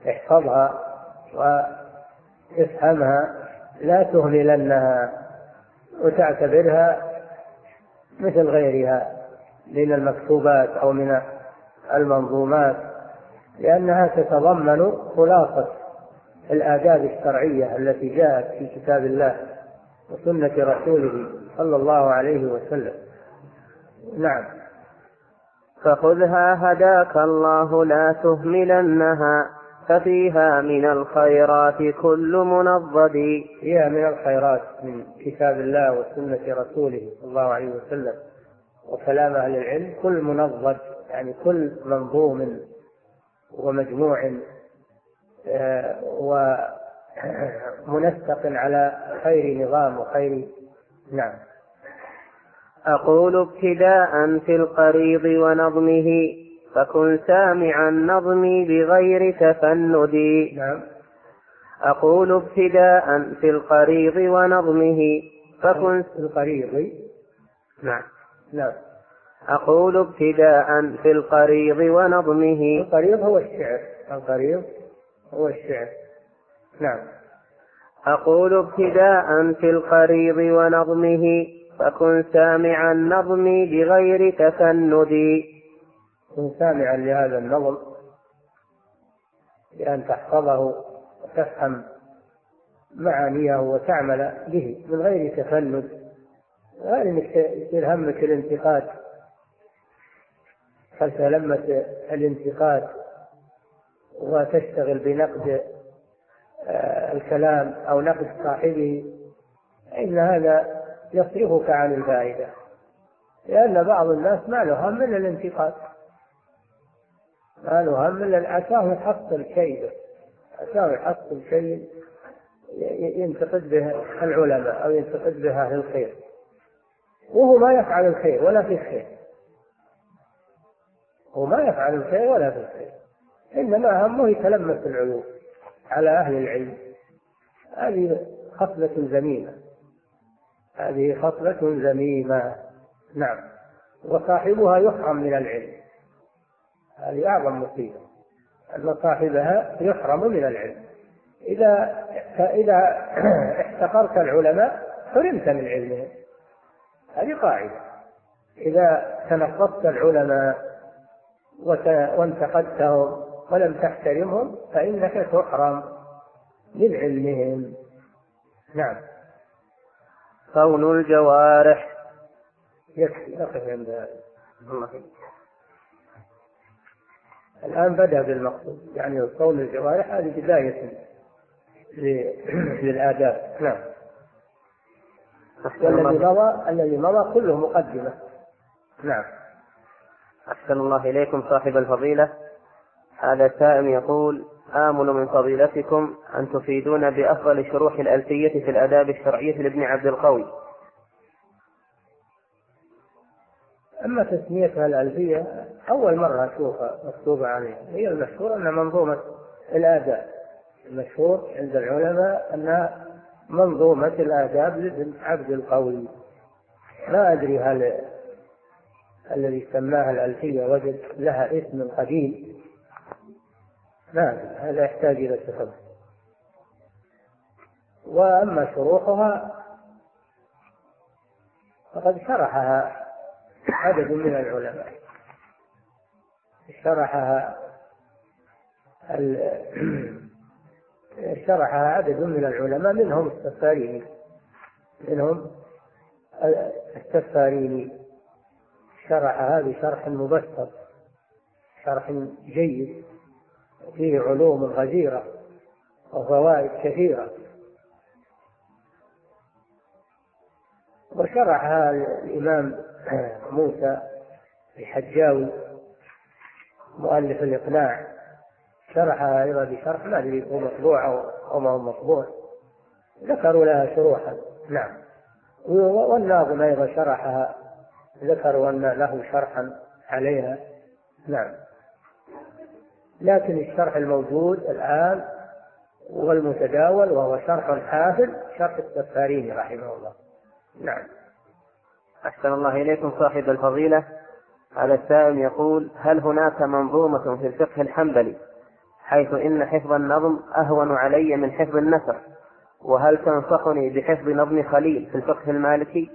Speaker 1: احفظها وافهمها لا تهملنها وتعتبرها مثل غيرها من المكتوبات أو من المنظومات لأنها تتضمن خلاصة الآداب الشرعية التي جاءت في كتاب الله وسنة رسوله صلى الله عليه وسلم. نعم.
Speaker 2: فخذها هداك الله لا تهملنها. ففيها من الخيرات كل منضد.
Speaker 1: فيها من الخيرات من كتاب الله وسنة رسوله صلى الله عليه وسلم وكلام أهل العلم كل منضد يعني كل منظوم ومجموع آه، ومنسق على خير نظام وخير نعم.
Speaker 2: أقول ابتداء في القريض ونظمه. فكن سامعا نظمي بغير تفند
Speaker 1: نعم.
Speaker 2: أقول ابتداء في القريض ونظمه. فكن
Speaker 1: في القريض.
Speaker 2: نعم.
Speaker 1: نعم.
Speaker 2: أقول ابتداء في القريض ونظمه.
Speaker 1: القريض هو الشعر. القريض هو الشعر. نعم.
Speaker 2: أقول ابتداء في القريض ونظمه. فكن سامعا نظمي بغير تفند
Speaker 1: كن سامعا لهذا النظم بأن تحفظه وتفهم معانيه وتعمل به من غير تفند غير إنك يصير همك الانتقاد. فلتلمس الانتقاد وتشتغل بنقد آه، الكلام أو نقد صاحبه؟ إن هذا يصرفك عن الفائدة لأن بعض الناس ما له هم إلا الانتقاد. له هم إلا عساه يحصل كيده عساه يحصل شيء ينتقد به العلماء أو ينتقد به أهل الخير. وهو ما يفعل الخير ولا في الخير. هو ما يفعل الخير ولا في الخير. إنما همه يتلمس العيوب على أهل العلم. هذه خصلة ذميمة هذه خصلة ذميمة نعم. وصاحبها يحرم من العلم. هذه أعظم مصيبة. أن صاحبها يحرم من العلم. إذا فإذا احتقرت العلماء حرمت من علمهم. هذه قاعدة. إذا تنقصت العلماء وانتقدتهم ولم تحترمهم فإنك تحرم من علمهم. نعم.
Speaker 2: كون الجوارح.
Speaker 1: يكفي نقف عند هذا الآن بدأ بالمقصود يعني قول الجوارح هذه بداية [CLEARS THROAT] للآداب. نعم. والذي مضى الذي مضى كله مقدمة. نعم.
Speaker 2: أحسن الله إليكم صاحب الفضيلة. هذا سائل يقول آمل من فضيلتكم أن تفيدون بأفضل شروح الألفية في الآداب الشرعية لابن عبد القوي.
Speaker 1: أما تسميتها الألفية أول مرة أشوفها مكتوبة عليها. هي المشهور أنها منظومة الآداب. المشهور عند العلماء أنها منظومة الآداب لابن عبد القوي. ما أدري هل الذي سماها الألفية وجد لها اسم قديم. ما أدري هذا يحتاج إلى تفهم وأما شروحها فقد شرحها عدد من العلماء. شرحها [CLEARS THROAT] شرحها عدد من العلماء منهم السفاريني منهم السفاريني. شرحها بشرح مبسط شرح جيد فيه علوم غزيرة وفوائد كثيرة. وشرحها الإمام موسى الحجاوي مؤلف الإقناع شرحها أيضا بشرح ما أدري هو مطبوع أو ما هو مطبوع. ذكروا لها شروحا. نعم. والناظم أيضا شرحها ذكروا أن له شرحا عليها. نعم. لكن الشرح الموجود الآن والمتداول وهو شرح حافل شرح السفاريني رحمه الله. نعم.
Speaker 2: أحسن الله إليكم صاحب الفضيلة. هذا السائل يقول هل هناك منظومة في الفقه الحنبلي؟ حيث إن حفظ النظم أهون علي من حفظ النثر. وهل تنصحني بحفظ نظم خليل في الفقه المالكي؟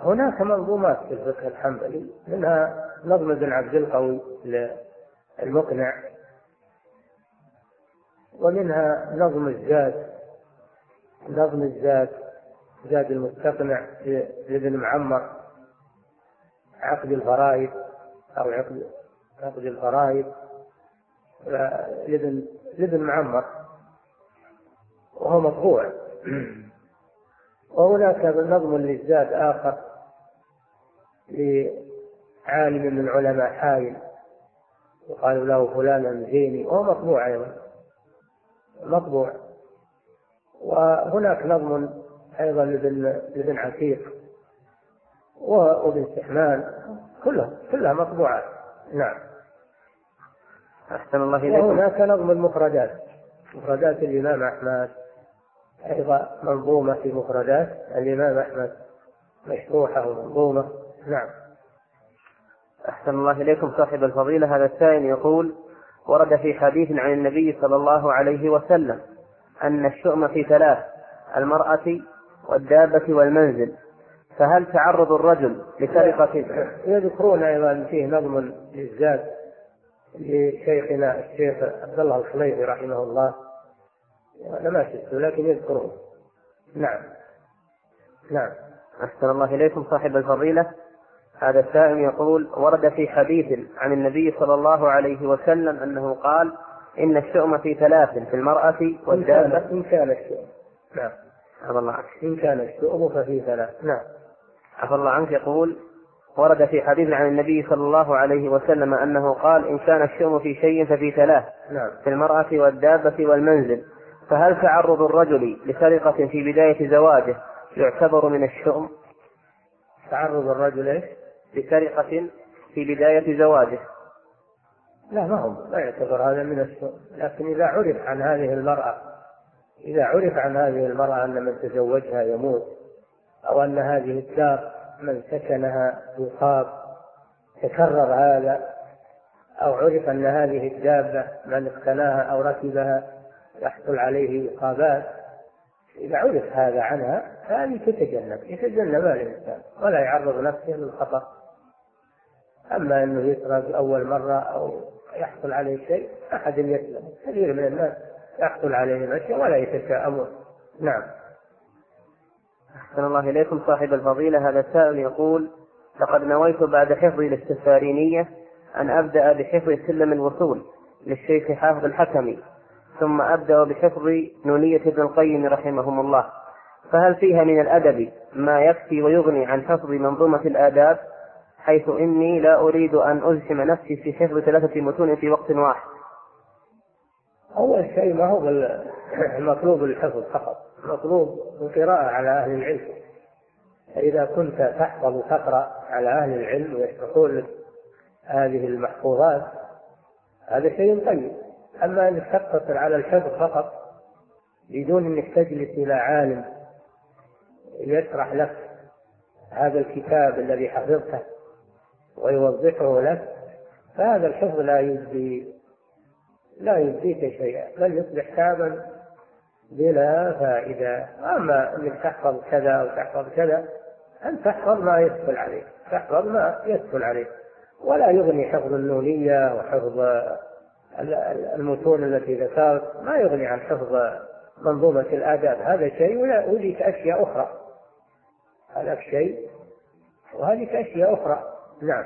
Speaker 1: هناك منظومات في الفقه الحنبلي منها نظم ابن عبد القوي المقنع ومنها نظم الزاد نظم الزاد زاد المستقنع لابن معمر عقد الفرائض أو عقد عقد الفرائض لابن لابن معمر وهو مطبوع. وهناك نظم للزاد آخر لعالم من العلماء حايل يقال له فلان الزيني وهو مطبوع أيضا. مطبوع. وهناك نظم أيضا لابن لابن عتيق وابن سحمان كلها كلها مطبوعات. نعم.
Speaker 2: أحسن الله إليكم.
Speaker 1: وهناك نظم المفردات مفردات الإمام أحمد أيضا منظومة في مفردات الإمام أحمد مشروحة ومنظومة. نعم.
Speaker 2: أحسن الله إليكم صاحب الفضيلة. هذا السائل يقول ورد في حديث عن النبي صلى الله عليه وسلم أن الشؤم في ثلاث المرأة والدابة والمنزل فهل تعرض الرجل لسرقة؟
Speaker 1: يذكرون أيضا فيه نظم للزاد لشيخنا الشيخ عبد الله الخليفي رحمه الله أنا ما شفته لكن يذكرون. نعم. نعم.
Speaker 2: أحسن الله إليكم صاحب الفضيلة. هذا السائل يقول ورد في حديث عن النبي صلى الله عليه وسلم أنه قال إن الشؤم في ثلاث في المرأة والدابة.
Speaker 1: إن كان الشؤم. نعم. عفى الله عنك. إن كان الشؤم ففي ثلاث. نعم.
Speaker 2: عفى الله عنك يقول ورد في حديث عن النبي صلى الله عليه وسلم أنه قال إن كان الشؤم في شيء ففي ثلاث.
Speaker 1: نعم.
Speaker 2: في المرأة والدابة والمنزل. فهل تعرض الرجل لسرقة في بداية زواجه يعتبر من الشؤم؟
Speaker 1: تعرض الرجل إيش؟
Speaker 2: لسرقة في بداية زواجه.
Speaker 1: لا ما هو لا يعتبر هذا من الشؤم لكن إذا عرف عن هذه المرأة إذا عرف عن هذه المرأة أن من تزوجها يموت أو أن هذه الدار من سكنها يصاب تكرر هذا أو عرف أن هذه الدابة من اقتناها أو ركبها يحصل عليه إصابات إذا عرف هذا عنها فهذه تتجنب يتجنبها الإنسان ولا يعرض نفسه للخطر. أما أنه يسرق أول مرة أو يحصل عليه شيء أحد يسلم كثير من الناس يحصل عليهم أشياء ولا يتشاءمون نعم.
Speaker 2: أحسن الله إليكم صاحب الفضيلة. هذا السائل يقول لقد نويت بعد حفظي للسفارينية أن أبدأ بحفظ سلم الوصول للشيخ حافظ الحكمي ثم أبدأ بحفظ نونية ابن القيم رحمهم الله. فهل فيها من الأدب ما يكفي ويغني عن حفظ منظومة الآداب حيث إني لا أريد أن أزحم نفسي في حفظ ثلاثة متون في وقت واحد؟
Speaker 1: أول شيء ما هو المطلوب الحفظ فقط. مطلوب القراءة على أهل العلم. فإذا كنت تحفظ وتقرأ على أهل العلم ويشرحون لك هذه المحفوظات هذا شيء طيب. أما أنك تقتصر على الحفظ فقط بدون أنك تجلس إلى عالم يشرح لك هذا الكتاب الذي حفظته ويوضحه لك فهذا الحفظ لا يجزي لا يجزيك شيئا بل يصبح كتابا بلا فائدة. أما أنك تحفظ كذا أو تحفظ كذا أن تحفظ ما يسهل عليك تحفظ ما يسهل عليك. ولا يغني حفظ النونية وحفظ المتون التي ذكرت ما يغني عن حفظ منظومة الآداب. هذا شيء وذيك أشياء أخرى. هذا شيء وهذيك أشياء أخرى. نعم.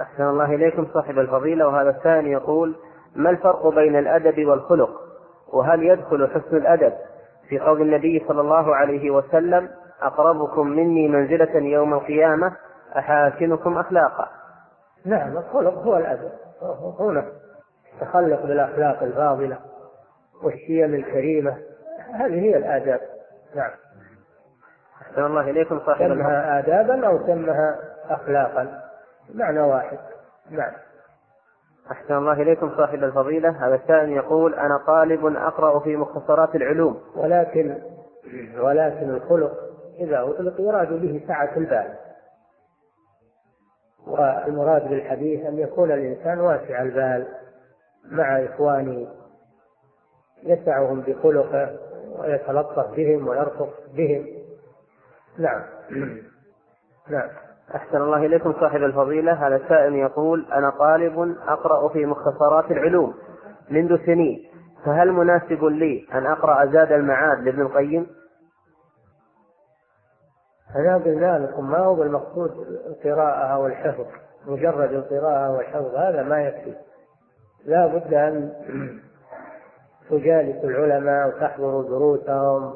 Speaker 2: أحسن الله إليكم صاحب الفضيلة. وهذا الثاني يقول ما الفرق بين الأدب والخلق؟ وهل يدخل حسن الأدب في قول النبي صلى الله عليه وسلم أقربكم مني منزلة يوم القيامة أحاسنكم أخلاقا؟
Speaker 1: نعم الخلق هو الأدب. هنا تخلق بالأخلاق الفاضلة والشيم الكريمة. هذه هي الآداب. نعم.
Speaker 2: أحسن الله إليكم صاحب
Speaker 1: سمها آدابا أو سمها أخلاقا؟ معنى واحد. نعم.
Speaker 2: أحسن الله إليكم صاحب الفضيلة. هذا السائل يقول أنا طالب أقرأ في مختصرات العلوم.
Speaker 1: ولكن ولكن الخلق إذا أطلق يراد به سعة البال. والمراد بالحديث أن يكون الإنسان واسع البال مع إخوانه يسعهم بخلقه ويتلطف بهم ويرفق بهم. نعم. [CLEARS THROAT] نعم.
Speaker 2: أحسن الله إليكم صاحب الفضيلة. هذا سائل يقول أنا طالب أقرأ في مختصرات العلوم منذ سنين فهل مناسب لي أن أقرأ زاد المعاد لابن القيم؟
Speaker 1: قلنا لكم ما هو بالمقصود القراءة أو الحفظ؟ مجرد القراءة والحفظ هذا ما يكفي. لا بد أن [CLEARS THROAT] تجالس العلماء وتحضر دروسهم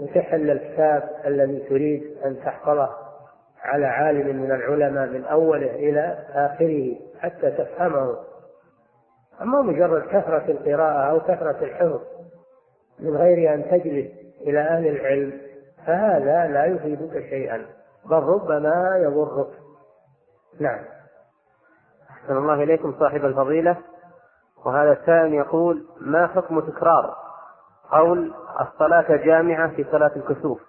Speaker 1: وتحل الكتاب الذي تريد أن تحفظه. على عالم من العلماء من أوله إلى آخره حتى تفهمه. أما مجرد كثرة القراءة أو كثرة الحفظ من غير أن تجلس إلى أهل العلم فهذا لا يفيدك شيئا بل ربما يضرك. نعم.
Speaker 2: أحسن الله إليكم صاحب الفضيلة. وهذا السائل يقول ما حكم تكرار قول الصلاة جامعة في صلاة الكسوف؟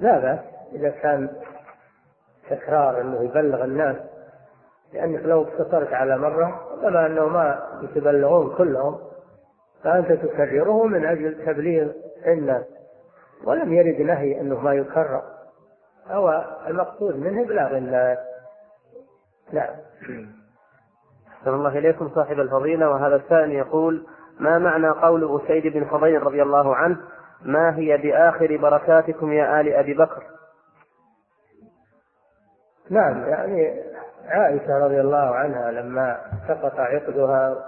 Speaker 1: لا بأس إذا كان تكرار أنه يبلغ الناس لأنك لو اقتصرت على مرة كما أنه ما يتبلغون كلهم فأنت تكرره من أجل تبليغ الناس. ولم يرد نهي أنه ما يكرر. هو المقصود منه إبلاغ الناس. نعم.
Speaker 2: أحسن الله إليكم صاحب الفضيلة. وهذا السائل يقول ما معنى قول أسيد بن حضير رضي الله عنه؟ ما هي بآخر بركاتكم يا آل أبي بكر؟
Speaker 1: نعم يعني عائشة رضي الله عنها لما سقط عقدها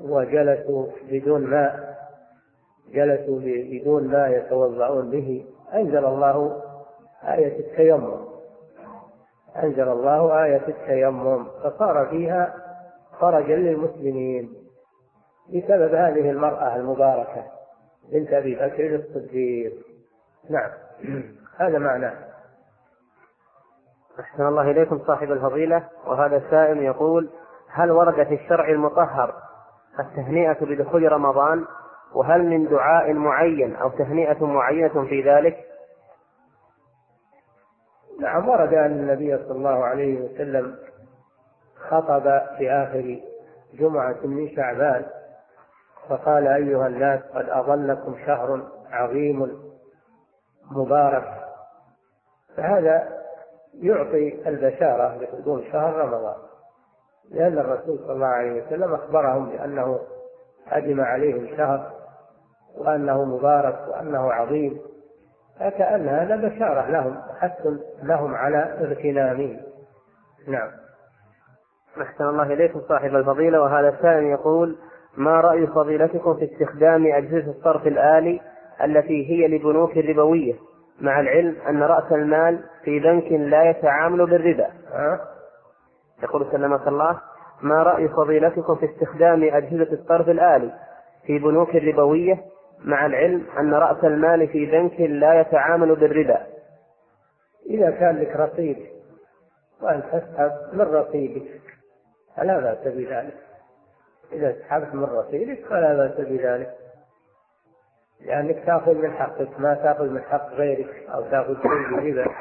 Speaker 1: وجلسوا بدون ماء جلسوا بدون ماء يتوضعون به أنزل الله آية التيمم أنزل الله آية التيمم فصار فيها فرجا للمسلمين بسبب هذه المرأة المباركة بنت أبي بكر الصديق. نعم هذا معناه.
Speaker 2: أحسن الله إليكم صاحب الفضيلة. وهذا السائل يقول هل ورد في الشرع المطهر التهنئة بدخول رمضان؟ وهل من دعاء معين أو تهنئة معينة في ذلك؟
Speaker 1: نعم ورد أن النبي صلى الله عليه وسلم خطب في آخر جمعة من شعبان فقال أيها الناس قد أظلكم شهر عظيم مبارك. فهذا يعطي البشارة بقدوم شهر رمضان. لأن الرسول صلى الله عليه وسلم أخبرهم بأنه هدم عليهم شهر وأنه مبارك وأنه عظيم فكأن هذا بشارة لهم حث لهم على اغتنامه. نعم.
Speaker 2: أحسن الله إليكم صاحب الفضيلة. وهذا السائل يقول ما رأي فضيلتكم في استخدام أجهزة الصرف الآلي التي هي لبنوك الربوية؟ مع العلم أن رأس المال في بنك لا يتعامل بالربا.
Speaker 1: أه؟
Speaker 2: يقول سلمك الله ما رأي فضيلتكم في استخدام أجهزة الصرف الآلي في بنوك الربوية مع العلم أن رأس المال في بنك لا يتعامل بالربا؟
Speaker 1: إذا كان لك رصيد وأن تسحب من رصيدك فلا بأس بذلك. إذا سحبت من رصيدك فلا بأس بذلك. لأنك تأخذ من حقك ما تأخذ من حق غيرك أو تأخذ شيء بربا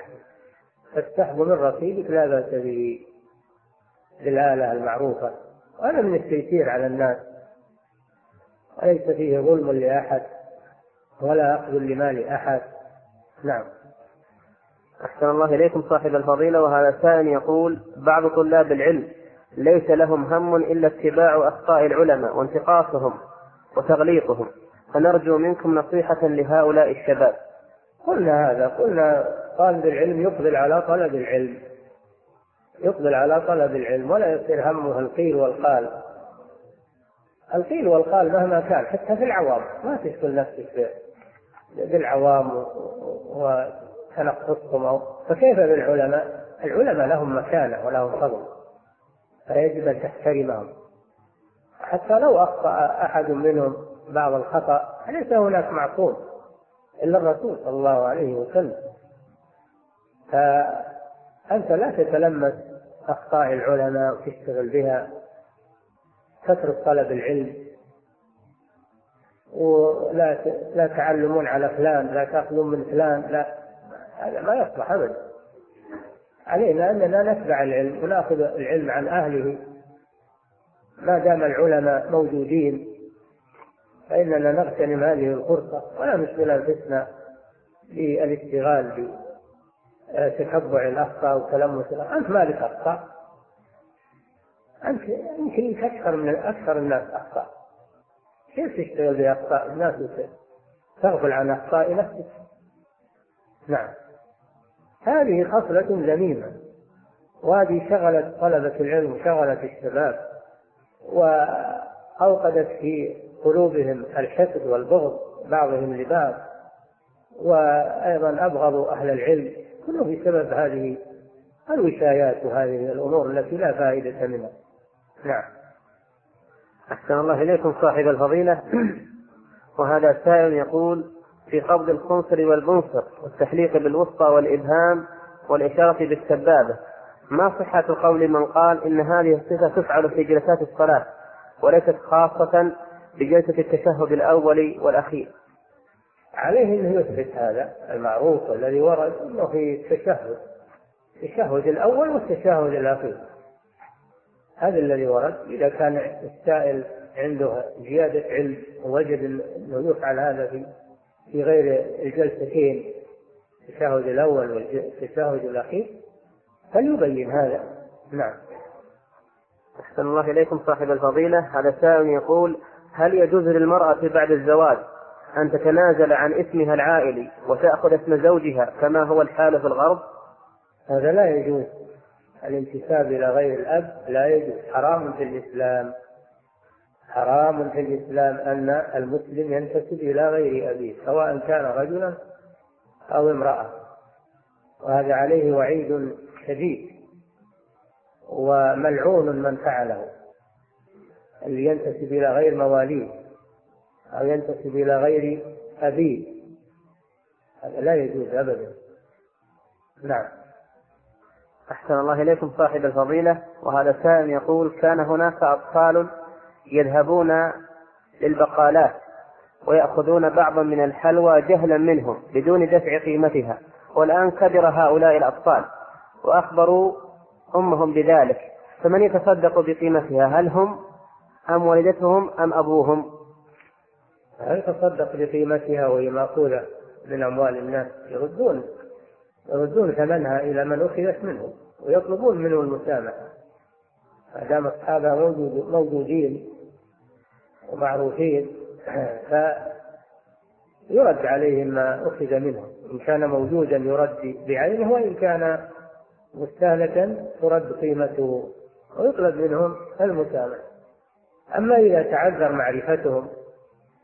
Speaker 1: فالسحب من رصيدك لا بأس به بالآلة المعروفة. وهذا من التيسير على الناس. وليس فيه ظلم لأحد ولا أخذ لمال أحد. نعم.
Speaker 2: أحسن الله إليكم صاحب الفضيلة. وهذا سائل يقول بعض طلاب العلم ليس لهم هم إلا اتباع أخطاء العلماء وانتقاصهم وتغليطهم. فنرجو منكم نصيحة لهؤلاء الشباب.
Speaker 1: قلنا هذا قلنا طالب العلم يقبل على طلب العلم. يقبل على طلب العلم ولا يصير همه القيل والقال. القيل والقال مهما كان حتى في العوام. ما تشغل نفسك بالعوام وتنقصهم أو فكيف بالعلماء؟ العلماء لهم مكانة ولهم فضل فيجب أن تحترمهم. حتى لو أخطأ أحد منهم بعض الخطأ ليس هناك معصوم إلا الرسول صلى الله عليه وسلم. فأنت لا تتلمس أخطاء العلماء وتشتغل بها تترك طلب العلم ولا لا تعلمون على فلان لا تأخذون من فلان لا هذا ما يصلح ابدا. علينا أننا نتبع العلم ونأخذ العلم عن أهله. ما دام العلماء موجودين فإننا نغتنم هذه الفرصة ولا نشغل انفسنا بالاشتغال بتتبع الأخطاء وتلمس الأخطاء. أنت مالك أخطاء؟ أنت يمكن أكثر من أكثر الناس أخطاء. كيف تشتغل بأخطاء؟ الناس تغفل عن أخطاء نفسك. نعم. هذه خصلة ذميمة. وهذه شغلت طلبة العلم وشغلت الشباب وأوقدت في قلوبهم الحقد والبغض بعضهم لبعض وأيضا أبغضوا أهل العلم. كله بسبب هذه الوشايات وهذه الأمور التي لا فائدة منها. نعم.
Speaker 2: أحسن الله إليكم صاحب الفضيلة. [CLEARS THROAT] وهذا سائل يقول في قبض الخنصر والبنصر والتحليق بالوسطى والإبهام والإشارة بالسبابة ما صحة قول من قال إن هذه الصفة تفعل في جلسات الصلاة وليست خاصة بجلسة التشهد الأول والأخير.
Speaker 1: عليه أنه يثبت هذا المعروف الذي ورد أنه في التشهد. التشهد الأول والتشهد الأخير. هذا الذي ورد إذا كان السائل عنده زيادة علم ووجد أنه يفعل هذا في في غير الجلستين التشهد الأول والتشهد الأخير فليبين هذا. نعم.
Speaker 2: أحسن الله إليكم صاحب الفضيلة. هذا سائل يقول هل يجوز للمرأة بعد الزواج أن تتنازل عن اسمها العائلي وتأخذ اسم زوجها كما هو الحال في الغرب؟
Speaker 1: هذا لا يجوز. الانتساب إلى غير الأب لا يجوز. حرام في الإسلام. حرام في الإسلام أن المسلم ينتسب إلى غير أبيه سواء كان رجلا أو امرأة. وهذا عليه وعيد شديد وملعون من فعله. اللي ينتسب إلى غير مواليه أو ينتسب إلى غير أبيه. هذا لا يجوز أبدا. نعم.
Speaker 2: أحسن الله إليكم صاحب الفضيلة. وهذا سائل يقول كان هناك أطفال يذهبون للبقالات ويأخذون بعضا من الحلوى جهلا منهم بدون دفع قيمتها والآن كبر هؤلاء الأطفال وأخبروا أمهم بذلك. فمن يتصدق بقيمتها؟ هل هم أم والدتهم أم أبوهم؟
Speaker 1: هل يتصدق بقيمتها وهي مأخوذة من أموال الناس؟ يردون يردون ثمنها إلى من أخذت منه ويطلبون منه المسامحة. ما دام أصحابها موجود موجودين ومعروفين [CLEARS THROAT] فيرد عليهم ما أخذ منهم إن كان موجودا يرد بعينه وإن كان مستهلكا ترد قيمته ويطلب منهم المسامحة. أما إذا تعذر معرفتهم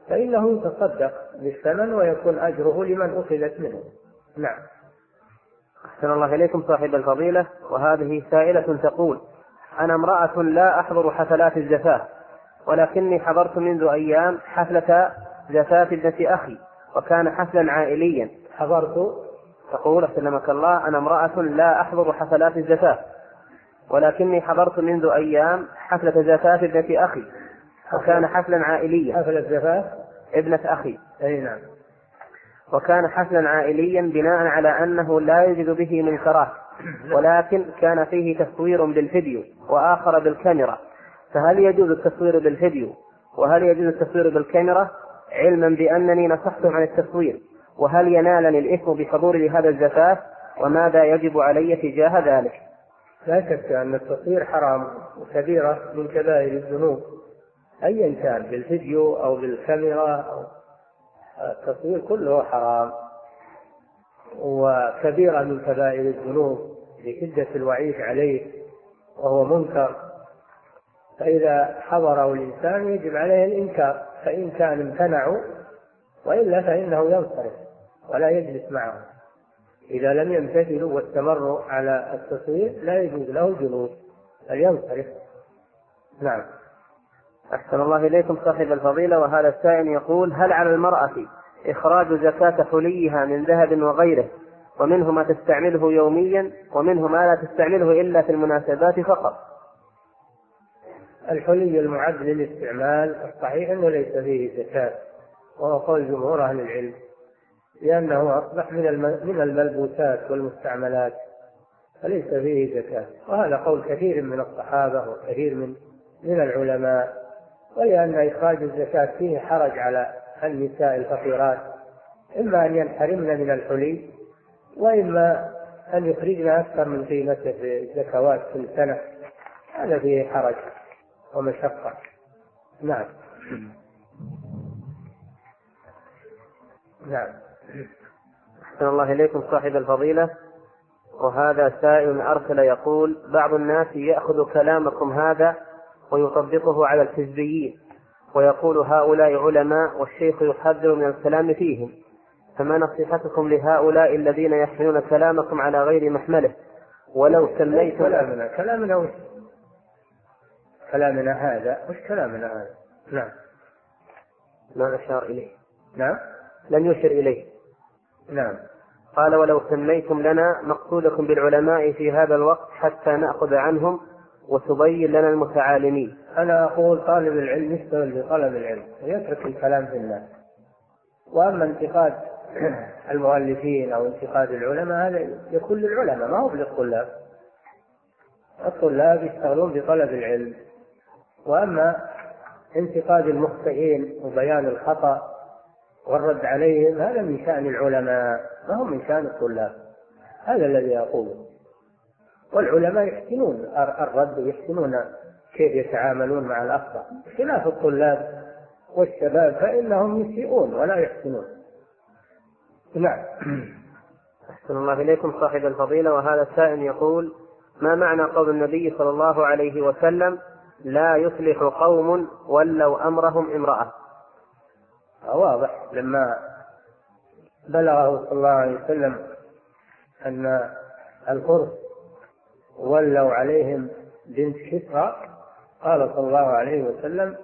Speaker 1: فإنه يتصدق بالثمن ويكون أجره لمن أخذت منه. نعم.
Speaker 2: أحسن الله إليكم صاحب الفضيلة. وهذه سائلة تقول أنا امرأة لا أحضر حفلات الزفاف ولكني حضرت منذ أيام حفلة زفاف ابنة أخي وكان حفلا عائليا.
Speaker 1: حضرت؟
Speaker 2: تقول سلمك الله أنا امرأة لا أحضر حفلات الزفاف ولكني حضرت منذ أيام حفلة زفاف ابنة أخي وكان حفلا عائليا.
Speaker 1: حفلة زفاف
Speaker 2: ابنة أخي.
Speaker 1: أي نعم.
Speaker 2: وكان حفلا عائليا بناء على أنه لا يوجد به منكرات ولكن كان فيه تصوير بالفيديو وآخر بالكاميرا. فهل يجوز التصوير بالفيديو؟ وهل يجوز التصوير بالكاميرا؟ علما بأنني نصحتم عن التصوير. وهل ينالني الإثم بحضوري لهذا الزفاف وماذا يجب علي تجاه ذلك؟
Speaker 1: لا شك أن التصوير حرام وكبيرة من كبائر الذنوب أيا كان بالفيديو أو بالكاميرا أو التصوير كله حرام وكبيرة من كبائر الذنوب لشدة الوعيد عليه وهو منكر. فإذا حضره الإنسان يجب عليه الإنكار فإن كان امتنعوا وإلا فإنه ينصرف ولا يجلس معهم إذا لم يمتثلوا واستمروا على التصوير لا يجوز له الجلوس بل ينصرف. نعم.
Speaker 2: أحسن الله إليكم صاحب الفضيلة وهذا السائل يقول هل على المرأة إخراج زكاة حليها من ذهب وغيره ومنه ما تستعمله يوميا ومنه ما لا تستعمله إلا في المناسبات فقط؟
Speaker 1: الحلي المعد للاستعمال الصحيح أنه ليس فيه زكاة وهو قول جمهور أهل العلم. لأنه أصبح من من الملبوسات والمستعملات فليس فيه زكاة. وهذا قول كثير من الصحابة وكثير من من العلماء ولأن إخراج الزكاة فيه حرج على النساء الفقيرات إما أن ينحرمن من الحلي وإما أن يخرجن أكثر من قيمته في الزكوات كل سنة هذا فيه حرج ومشقة. نعم. [CLEARS THROAT] نعم.
Speaker 2: أحسن الله إليكم صاحب الفضيلة. وهذا سائل أرسل يقول بعض الناس يأخذ كلامكم هذا ويطبقه على الحزبيين ويقول هؤلاء علماء والشيخ يحذر من الكلام فيهم. فما نصيحتكم لهؤلاء الذين يحملون كلامكم على غير محمله؟ ولو سميتم
Speaker 1: كلامنا؟ كلامنا وش؟ كلامنا هذا وش كلامنا هذا؟ نعم.
Speaker 2: ما أشار إليه.
Speaker 1: نعم.
Speaker 2: لم يشر إليه.
Speaker 1: نعم.
Speaker 2: قال ولو سميتم لنا مقصودكم بالعلماء في هذا الوقت حتى نأخذ عنهم وتبين لنا المتعالمين.
Speaker 1: أنا أقول طالب العلم يشتغل بطلب العلم ويترك الكلام في الناس. وأما انتقاد [CLEARS THROAT] المؤلفين أو انتقاد العلماء هذا يكون للعلماء ما هو للطلاب. الطلاب يشتغلون بطلب العلم. وأما انتقاد المخطئين وبيان الخطأ والرد عليهم هذا من شأن العلماء ما هو من شأن الطلاب هذا الذي أقوله والعلماء يحسنون الرد ويحسنون كيف يتعاملون مع الأخطاء. خلاف الطلاب والشباب فإنهم يسيئون ولا يحسنون. نعم.
Speaker 2: أحسن الله إليكم صاحب الفضيلة وهذا السائل يقول ما معنى قول النبي صلى الله عليه وسلم لا يصلح قوم ولوا أمرهم امرأة
Speaker 1: واضح لما بلغه صلى الله عليه وسلم أن الفرس ولوا عليهم بنت كسرى قال صلى الله عليه وسلم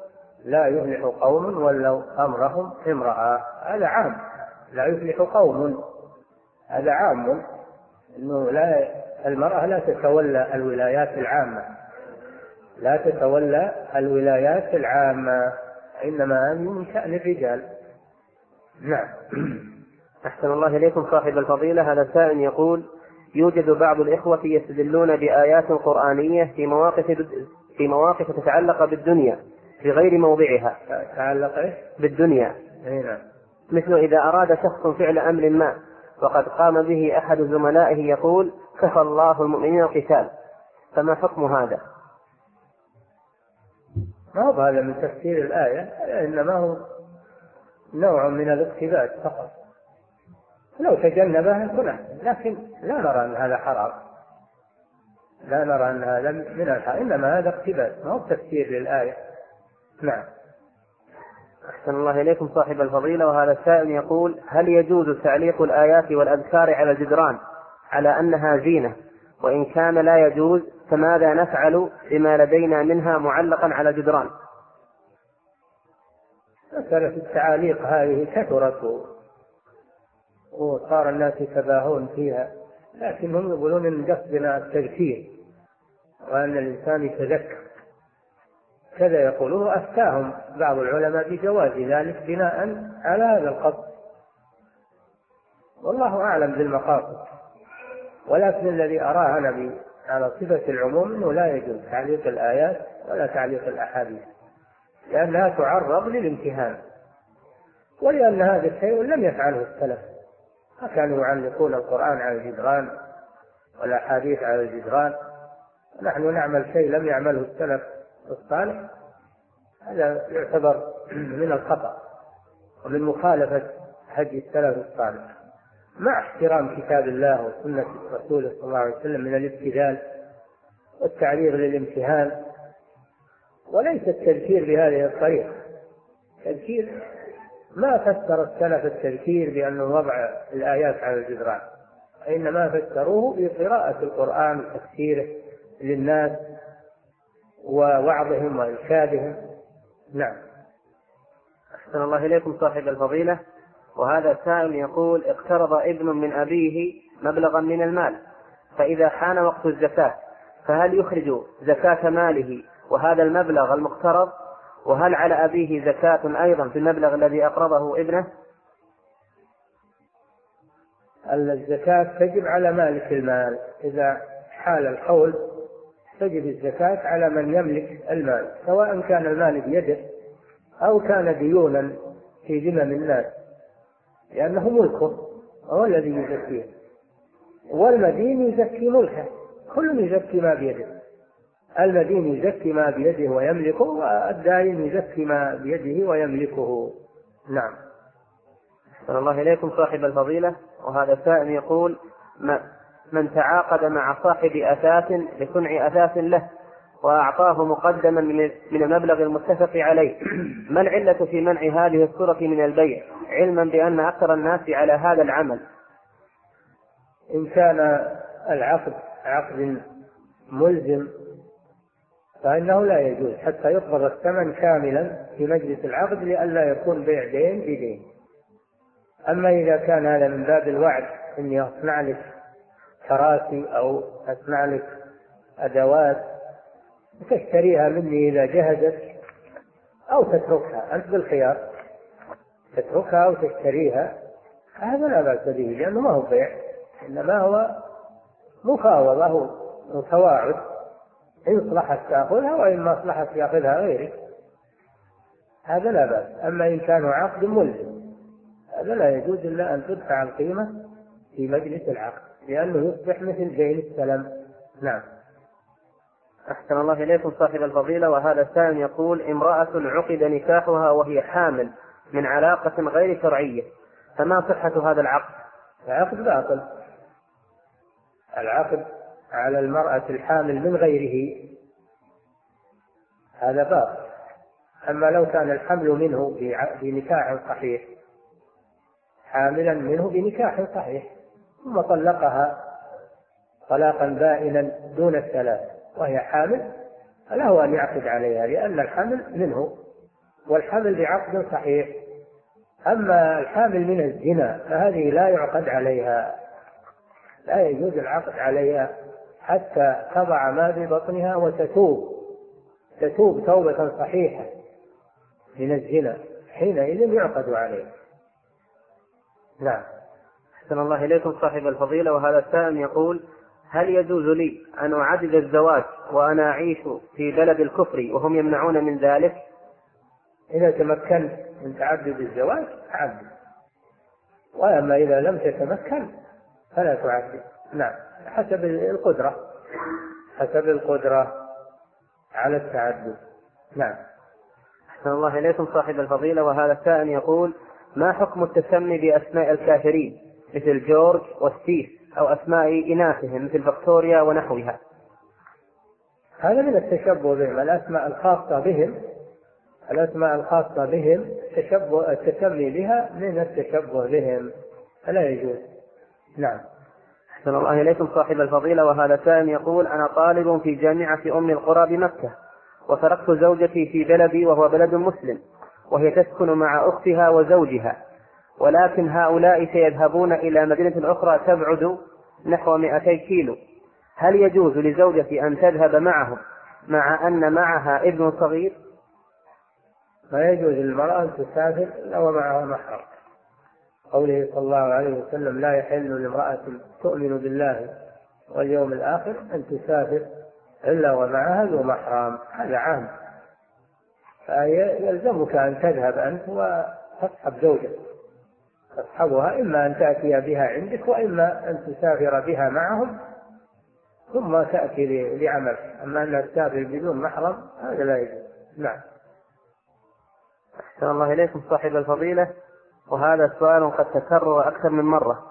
Speaker 1: لا يفلح قوم ولوا أمرهم امرأة. هذا عام. لا يفلح قوم. هذا عام. أنه لا المرأة لا تتولى الولايات العامة. لا تتولى الولايات العامة. إنما هذه من شأن الرجال نعم [CLEARS THROAT]
Speaker 2: أحسن الله إليكم صاحب الفضيلة هذا سائل يقول يوجد بعض الإخوة يستدلون بآيات قرآنية في مواقف في مواقف تتعلق بالدنيا في غير موضعها.
Speaker 1: تتعلق إيش؟
Speaker 2: بالدنيا.
Speaker 1: نعم.
Speaker 2: مثل إذا أراد شخص فعل أمر ما وقد قام به أحد زملائه يقول كفى الله المؤمنين القتال فما حكم هذا؟
Speaker 1: ما هو هذا من تفسير الآية؟ إنما هو نوع من الاقتباس فقط. لو تجنبه يكون أحسن لكن لا نرى أن هذا حرام. لا نرى أن هذا من الحرام. إنما هذا اقتباس. ما هو تفسير للآية. نعم.
Speaker 2: أحسن الله إليكم صاحب الفضيلة. وهذا السائل يقول هل يجوز تعليق الآيات والأذكار على الجدران؟ على أنها زينة. وإن كان لا يجوز فماذا نفعل بما لدينا منها معلقا على الجدران
Speaker 1: مسألة التعاليق هذه كثرت وصار الناس يتباهون فيها لكن هم يقولون إن قصدنا التذكير وأن الإنسان يتذكر. كذا يقولون أفتاهم بعض العلماء بجواز ذلك بناء على هذا القصد. والله أعلم بالمقاصد ولكن الذي اراه أنا على صفة العموم إنه لا يجوز تعليق الآيات ولا تعليق الأحاديث لأنها تعرض للامتهان. ولأن هذا الشيء لم يفعله السلف. ما كانوا يعلقون القرآن على الجدران والأحاديث على الجدران. نحن نعمل شيء لم يعمله السلف الصالح. هذا يعتبر من الخطأ ومن مخالفة هدي السلف الصالح. مع احترام كتاب الله وسنة رسوله صلى الله عليه وسلم من الابتذال والتعريض للامتهان وليس التذكير بهذه الطريقة. التذكير ما فسر السلف التذكير بأنه وضع الآيات على الجدران إنما فسروه بقراءة القرآن وتفسيره للناس ووعظهم وإرشادهم. نعم.
Speaker 2: أحسن الله إليكم صاحب الفضيلة. وهذا سائل يقول اقترض ابن من أبيه مبلغا من المال فإذا حان وقت الزكاة فهل يخرج زكاة ماله وهذا المبلغ المقترض وهل على أبيه زكاة أيضا في المبلغ الذي أقرضه ابنه؟
Speaker 1: الزكاة تجب على مالك المال إذا حال الحول تجب الزكاة على من يملك المال سواء كان المال بيده أو كان ديونا في ذمم الناس لأنه ملكه هو الذي يزكيه والمدين يزكي ملكه كل يزكي ما بيده. المدين يزكي ما بيده ويملكه والدائن يزكي ما بيده ويملكه. نعم.
Speaker 2: أحسن الله إليكم صاحب الفضيلة. وهذا سائل يقول من تعاقد مع صاحب أثاث لصنع أثاث له. وأعطاه مقدما من المبلغ المتفق عليه. [CLEARS THROAT] ما العلة في منع هذه الصورة من البيع؟ علما بأن أكثر الناس على هذا العمل.
Speaker 1: إن كان العقد عقد ملزم فإنه لا يجوز حتى يقبض الثمن كاملا في مجلس العقد لئلا يكون بيع دين بدين. أما إذا كان هذا من باب الوعد إني أصنع لك كراسي أو أصنع لك أدوات تشتريها مني إذا جهزت أو تتركها. أنت بالخيار. تتركها أو تشتريها. هذا لا بأس به لأنه ما هو بيع إنما هو مفاوضة وتواعد إن صلحت تأخذها وإن ما صلحت يأخذها غيرك. هذا لا بأس. أما إن كان عقد ملزم هذا لا يجوز إلا أن تدفع القيمة في مجلس العقد لأنه يصبح مثل دين السلم. نعم.
Speaker 2: أحسن الله إليكم صاحب الفضيلة. وهذا السائل يقول امرأة عقد نكاحها وهي حامل من علاقة غير شرعية فما صحة هذا العقد؟
Speaker 1: العقد باطل. العقد على المرأة الحامل من غيره هذا باطل. أما لو كان الحمل منه بنكاح صحيح حاملا منه بنكاح صحيح ثم طلقها طلاقا بائنا دون الثلاث. وهي حامل فله أن يعقد عليها لأن الحمل منه والحمل بعقد صحيح. أما الحامل من الزنا فهذه لا يعقد عليها لا يجوز العقد عليها حتى تضع ما في بطنها وتتوب. تتوب توبة صحيحة من الزنا حينئذ يعقد عليه. نعم.
Speaker 2: أحسن الله إليكم صاحب الفضيلة وهذا السائل يقول هل يجوز لي أن أعدد الزواج وأنا أعيش في بلد الكفر وهم يمنعون من ذلك؟
Speaker 1: إذا تمكنت من تعدد الزواج تعدد وأما إذا لم تتمكن فلا تعدد نعم. حسب القدرة. حسب القدرة على التعدد نعم.
Speaker 2: أحسن الله إليكم صاحب الفضيلة. وهذا السائل يقول ما حكم التسمي بأسماء الكافرين؟ مثل جورج وستيف أو أسماء إناثهم مثل فيكتوريا ونحوها.
Speaker 1: هذا من التشبه بهم الأسماء الخاصة بهم الأسماء الخاصة بهم التشبه التسمي بها من التشبه بهم. فلا يجوز. نعم.
Speaker 2: أحسن الله إليكم صاحب الفضيلة وهذا سائل يقول أنا طالب في جامعة أم القرى بمكة وتركت زوجتي في بلدي وهو بلد مسلم وهي تسكن مع أختها وزوجها. ولكن هؤلاء سيذهبون إلى مدينة أخرى تبعد نحو 200 كيلو. هل يجوز لزوجتي أن تذهب معهم مع أن معها ابن صغير؟
Speaker 1: ما يجوز للمرأة أن تسافر إلا ومعها محرم. قوله صلى الله عليه وسلم لا يحل لامرأة تؤمن بالله واليوم الآخر أن تسافر إلا ومعها ذو محرم. هذا عام. فيلزمك أن تذهب أنت وتصحب زوجك تصحبها إما أن تأتي بها عندك وإما أن تسافر بها معهم ثم تأتي لعمل أما أنها تسافر بدون محرم هذا لا يجوز. نعم.
Speaker 2: أحسن الله إليكم صاحب الفضيلة. وهذا سؤال قد تكرر أكثر من مرة.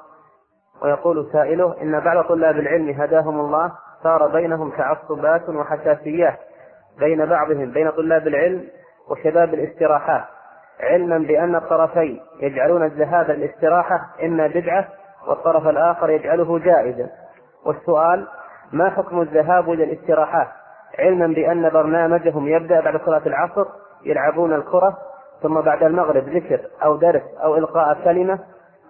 Speaker 2: ويقول سائله إن بعض طلاب العلم هداهم الله صار بينهم تعصبات وحساسيات بين بعضهم بين طلاب العلم وشباب الاستراحات. علما بأن الطرفين يجعلون الذهاب للاستراحة إما بدعة والطرف الآخر يجعله جائزا. والسؤال ما حكم الذهاب إلى الاستراحات علما بأن برنامجهم يبدأ بعد صلاة العصر يلعبون الكرة ثم بعد المغرب ذكر أو درس أو إلقاء كلمة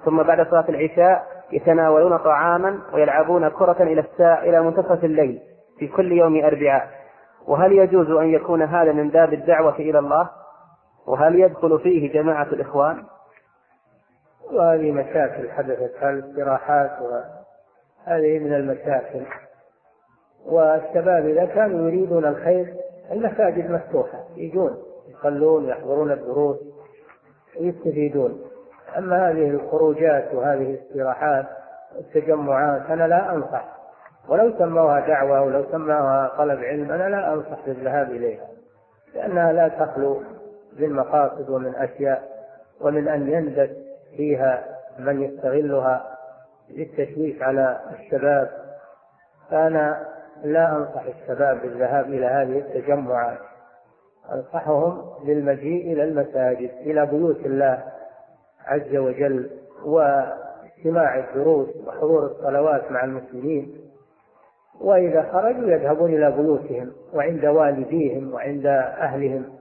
Speaker 2: ثم بعد صلاة العشاء يتناولون طعاما ويلعبون كرة إلى الساعة إلى منتصف الليل في كل يوم أربعاء. وهل يجوز أن يكون هذا من باب الدعوة إلى الله؟ وهل يدخل فيه جماعة الإخوان؟
Speaker 1: وهذه مشاكل حدثت الاستراحات وهذه من المشاكل. والشباب إذا كانوا يريدون الخير المساجد مفتوحة يجون يصلون يحضرون الدروس ويستفيدون أما هذه الخروجات وهذه الاستراحات التجمعات أنا لا أنصح. ولو سموها دعوة ولو سموها طلب علم أنا لا أنصح بالذهاب إليها لأنها لا تخلو من مقاصد ومن أشياء ومن أن يندس فيها من يستغلها للتشويش على الشباب. فأنا لا أنصح الشباب بالذهاب إلى هذه التجمعات. أنصحهم بالمجيء إلى المساجد إلى بيوت الله عز وجل واستماع الدروس وحضور الصلوات مع المسلمين. وإذا خرجوا يذهبون إلى بيوتهم وعند والديهم وعند أهلهم.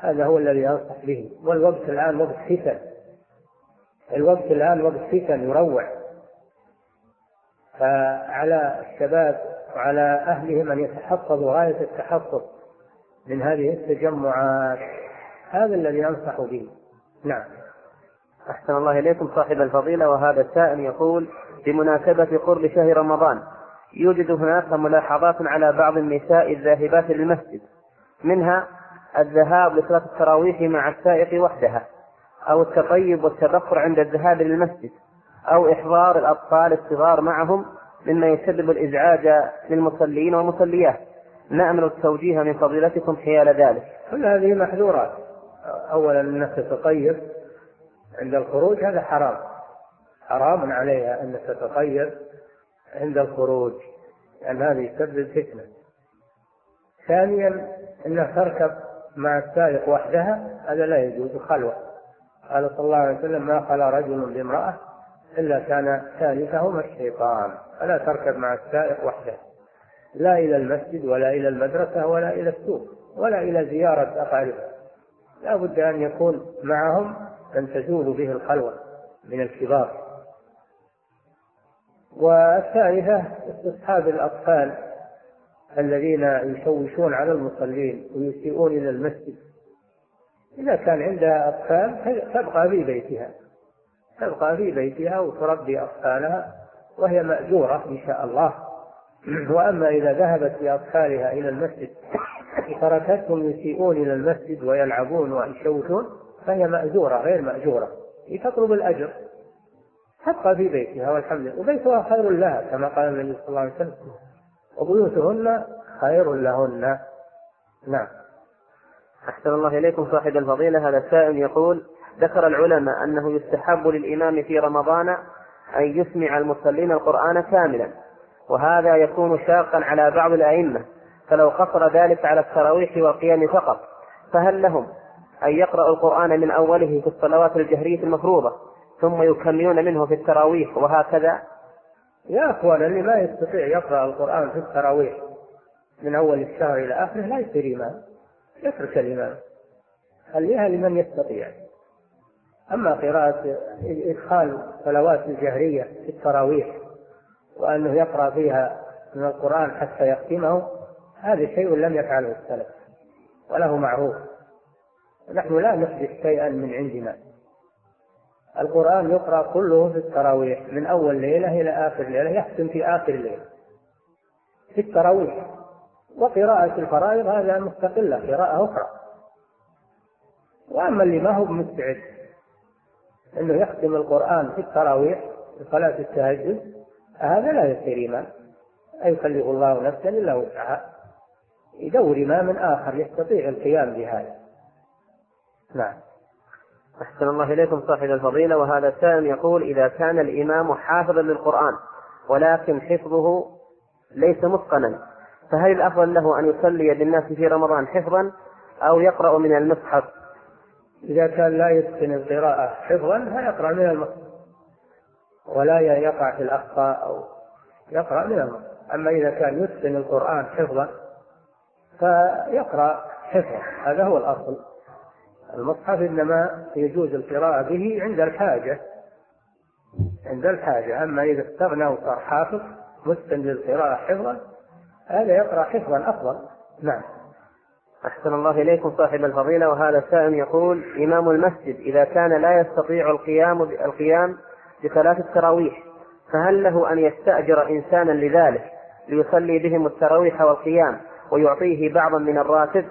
Speaker 1: هذا هو الذي أنصح به. والوقت الآن وقت فتن. الوقت الآن وقت فتن يروع. فعلى الشباب وعلى أهلهم أن يتحفظوا غاية التحفظ من هذه التجمعات. هذا الذي أنصح به. نعم.
Speaker 2: أحسن الله إليكم صاحب الفضيلة. وهذا السائل يقول بمناسبة قرب شهر رمضان يوجد هناك ملاحظات على بعض النساء الذاهبات للمسجد. منها الذهاب لصلاة التراويح مع السائق وحدها أو التطيب والتبخر عند الذهاب للمسجد أو إحضار الأطفال الصغار معهم مما يسبب الإزعاج للمصلين والمصليات. نأمل التوجيه من فضيلتكم حيال ذلك.
Speaker 1: كل هذه محذورات. أولا أنك تتطيب عند الخروج هذا حرام. حرام عليها أن تتطيب عند الخروج لأن هذا يسبب فتنة. ثانيا أنها تركب مع السائق وحدها هذا لا يجوز خلوة. قال صلى الله عليه وسلم ما خلا رجل بامرأة إلا كان ثالثهما الشيطان فلا تركب مع السائق وحده. لا إلى المسجد ولا إلى المدرسة ولا إلى السوق ولا إلى زيارة أقاربه. لا بد أن يكون معهم من تزول به الخلوة من الكبار. والثالثة استصحاب الأطفال. الذين يشوشون على المصلين ويسيئون إلى المسجد. إذا كان عندها أطفال تبقى في بيتها. تبقى في بيتها وتربي أطفالها وهي مأجورة إن شاء الله. [CLEARS THROAT] وأما إذا ذهبت بأطفالها إلى المسجد وتركتهم يسيئون إلى المسجد ويلعبون ويشوشون فهي مأجورة غير مأجورة. تطلب الأجر. تبقى في بيتها والحمد لله. وبيتها خير لها كما قال النبي صلى الله عليه وسلم. وبيوتهن خير لهن. نعم.
Speaker 2: أحسن الله إليكم صاحب الفضيلة. هذا السائل يقول ذكر العلماء أنه يستحب للإمام في رمضان أن يسمع المصلين القرآن كاملا وهذا يكون شاقا على بعض الأئمة. فلو قصر ذلك على التراويح والقيام فقط فهل لهم أن يقرأوا القرآن من أوله في الصلوات الجهرية المفروضة ثم يكملون منه في التراويح وهكذا؟
Speaker 1: يا أخوان اللي ما يستطيع يقرأ القرآن في التراويح من أول الشهر إلى آخره لا يصير إمام يترك الإمام خليها لمن يستطيع. أما قراءة إدخال صلوات الجهرية في التراويح وأنه يقرأ فيها من القرآن حتى يختمه هذا شيء لم يفعله السلف وله معروف. نحن لا نحدث شيئا من عندنا. القرآن يقرأ كله في التراويح من أول ليلة إلى آخر ليلة يختم في آخر الليل في التراويح. وقراءة الفرائض هذا مستقلة قراءة أخرى. وأما اللي ما هو مستعد أنه يختم القرآن في التراويح في صلاة التهجد هذا لا يصير إمام لا يكلف الله نفسا إلا وسعها. يدور إمام آخر يستطيع القيام بهذا. نعم.
Speaker 2: أحسن الله إليكم صاحب الفضيلة. وهذا سائل يقول إذا كان الإمام حافظا للقرآن ولكن حفظه ليس متقنا فهل الأفضل له أن يصلي بالناس في رمضان حفظا أو يقرأ من المصحف؟
Speaker 1: إذا كان لا يتقن القراءة حفظا فيقرأ من المصحف ولا يقع في الأخطاء أو يقرأ من المصحف. أما إذا كان يتقن القرآن حفظا فيقرأ حفظا هذا هو الأصل. المصحف إنما يجوز القراءة به عند الحاجة. عند الحاجة. أما إذا استغنى وصار حافظ متقن للقراءة حفظا هذا يقرأ حفظا أفضل. نعم.
Speaker 2: أحسن الله إليكم صاحب الفضيلة. وهذا سائل يقول إمام المسجد إذا كان لا يستطيع القيام القيام بصلاة التراويح فهل له أن يستأجر إنسانا لذلك ليصلي بهم التراويح والقيام ويعطيه بعضا من الراتب؟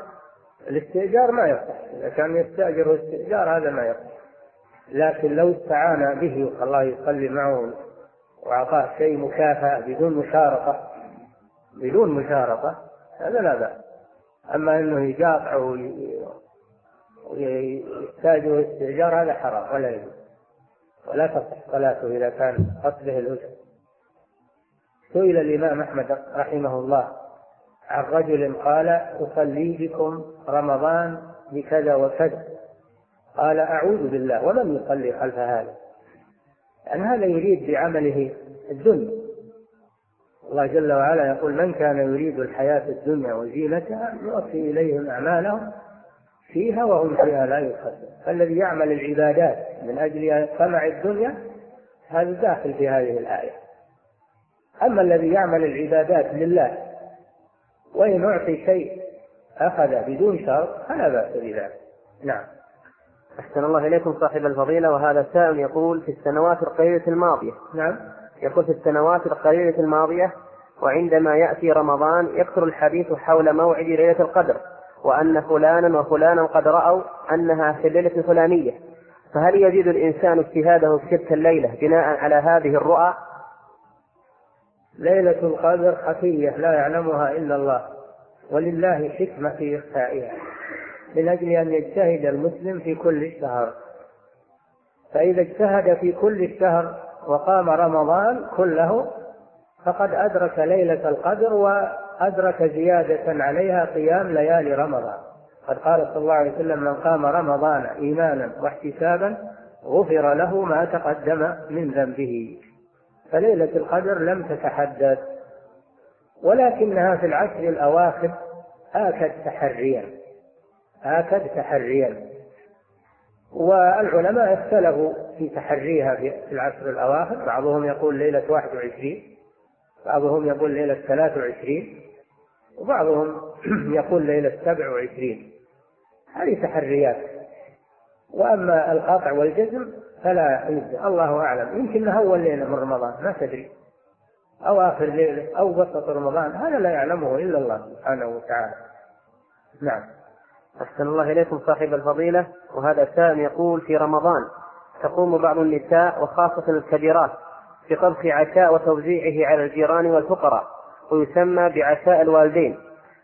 Speaker 1: الاستئجار ما يصح، إذا كان يستأجر الاستئجار هذا ما يصح. لكن لو استعان به وخلاه يصلي معه وأعطاه شيء مكافأة بدون مشارطة بدون مشارطة هذا لا بأس. أما أنه يقاطع ويحتاج استئجار هذا حرام ولا يجوز. ولا تصح صلاته إذا كان قصده الأجر سئل الإمام أحمد رحمه الله عن رجل قال أصلي بكم رمضان بكذا وكذا. قال أعوذ بالله. ومن يصلي خلف هذا. يعني هذا يريد بعمله الدنيا الله جل وعلا يقول من كان يريد الحياة الدنيا وزينتها نوفي إليهم أعمالهم فيها وهم فيها لا يخسرون. فالذي يعمل العبادات من أجل طمع الدنيا هذا داخل في هذه الآية. أما الذي يعمل العبادات لله وإن أعطي شيء أخذ بدون شرط فلا بأس بذلك. نعم.
Speaker 2: أحسن الله إليكم صاحب الفضيلة وهذا سائل يقول في السنوات القليلة الماضية.
Speaker 1: نعم.
Speaker 2: يقول في السنوات القليلة الماضية وعندما يأتي رمضان يكثر الحديث حول موعد ليلة القدر وأن فلانا وفلانا قد رأوا أنها في الليلة الفلانية. فهل يزيد الإنسان اجتهاده في تلك الليلة بناء على هذه الرؤى؟
Speaker 1: ليلة القدر خفية لا يعلمها إلا الله ولله حكمة في إخفائها من أجل أن يجتهد المسلم في كل شهر فإذا اجتهد في كل شهر وقام رمضان كله فقد أدرك ليلة القدر وأدرك زيادة عليها قيام ليالي رمضان. قد قال صلى الله عليه وسلم من قام رمضان إيمانا واحتسابا غفر له ما تقدم من ذنبه. فليلة القدر لم تتحدث ولكنها في العشر الأواخر آكد تحريا آكد تحريا والعلماء اختلفوا في تحريها في العشر الأواخر بعضهم يقول ليلة 21 بعضهم يقول ليلة 23 وبعضهم [CLEARS THROAT] يقول ليلة 27 هذه تحريات. وأما القطع والجزم فلا يبدأ الله أعلم. يمكن أول ليلة من رمضان. ما تدري. أو آخر ليلة. أو وسط رمضان. هذا لا يعلمه إلا الله سبحانه وتعالى. نعم.
Speaker 2: أحسن الله إليكم صاحب الفضيلة. وهذا سائل يقول في رمضان تقوم بعض النساء وخاصة الكبيرات بطبخ عشاء وتوزيعه على الجيران والفقراء ويسمى بعشاء الوالدين.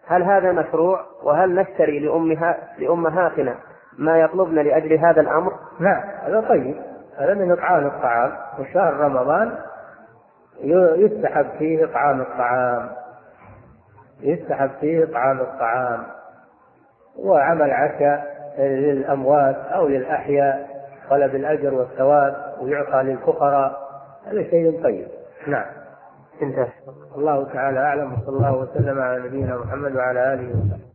Speaker 2: هل هذا مشروع؟ وهل نشتري لأمها لأمهاتنا ما يطلبن لأجل هذا الأمر؟
Speaker 1: نعم هذا طيب. هذا من إطعام الطعام وشهر رمضان يستحب فيه إطعام الطعام. يستحب فيه إطعام الطعام. وعمل عشاء للأموات أو للأحياء طلب الأجر والثواب ويعطى للفقراء. هذا شيء طيب. نعم.
Speaker 2: انتهى.
Speaker 1: الله تعالى أعلم وصلى الله وسلم على نبينا محمد وعلى آله وصحبه.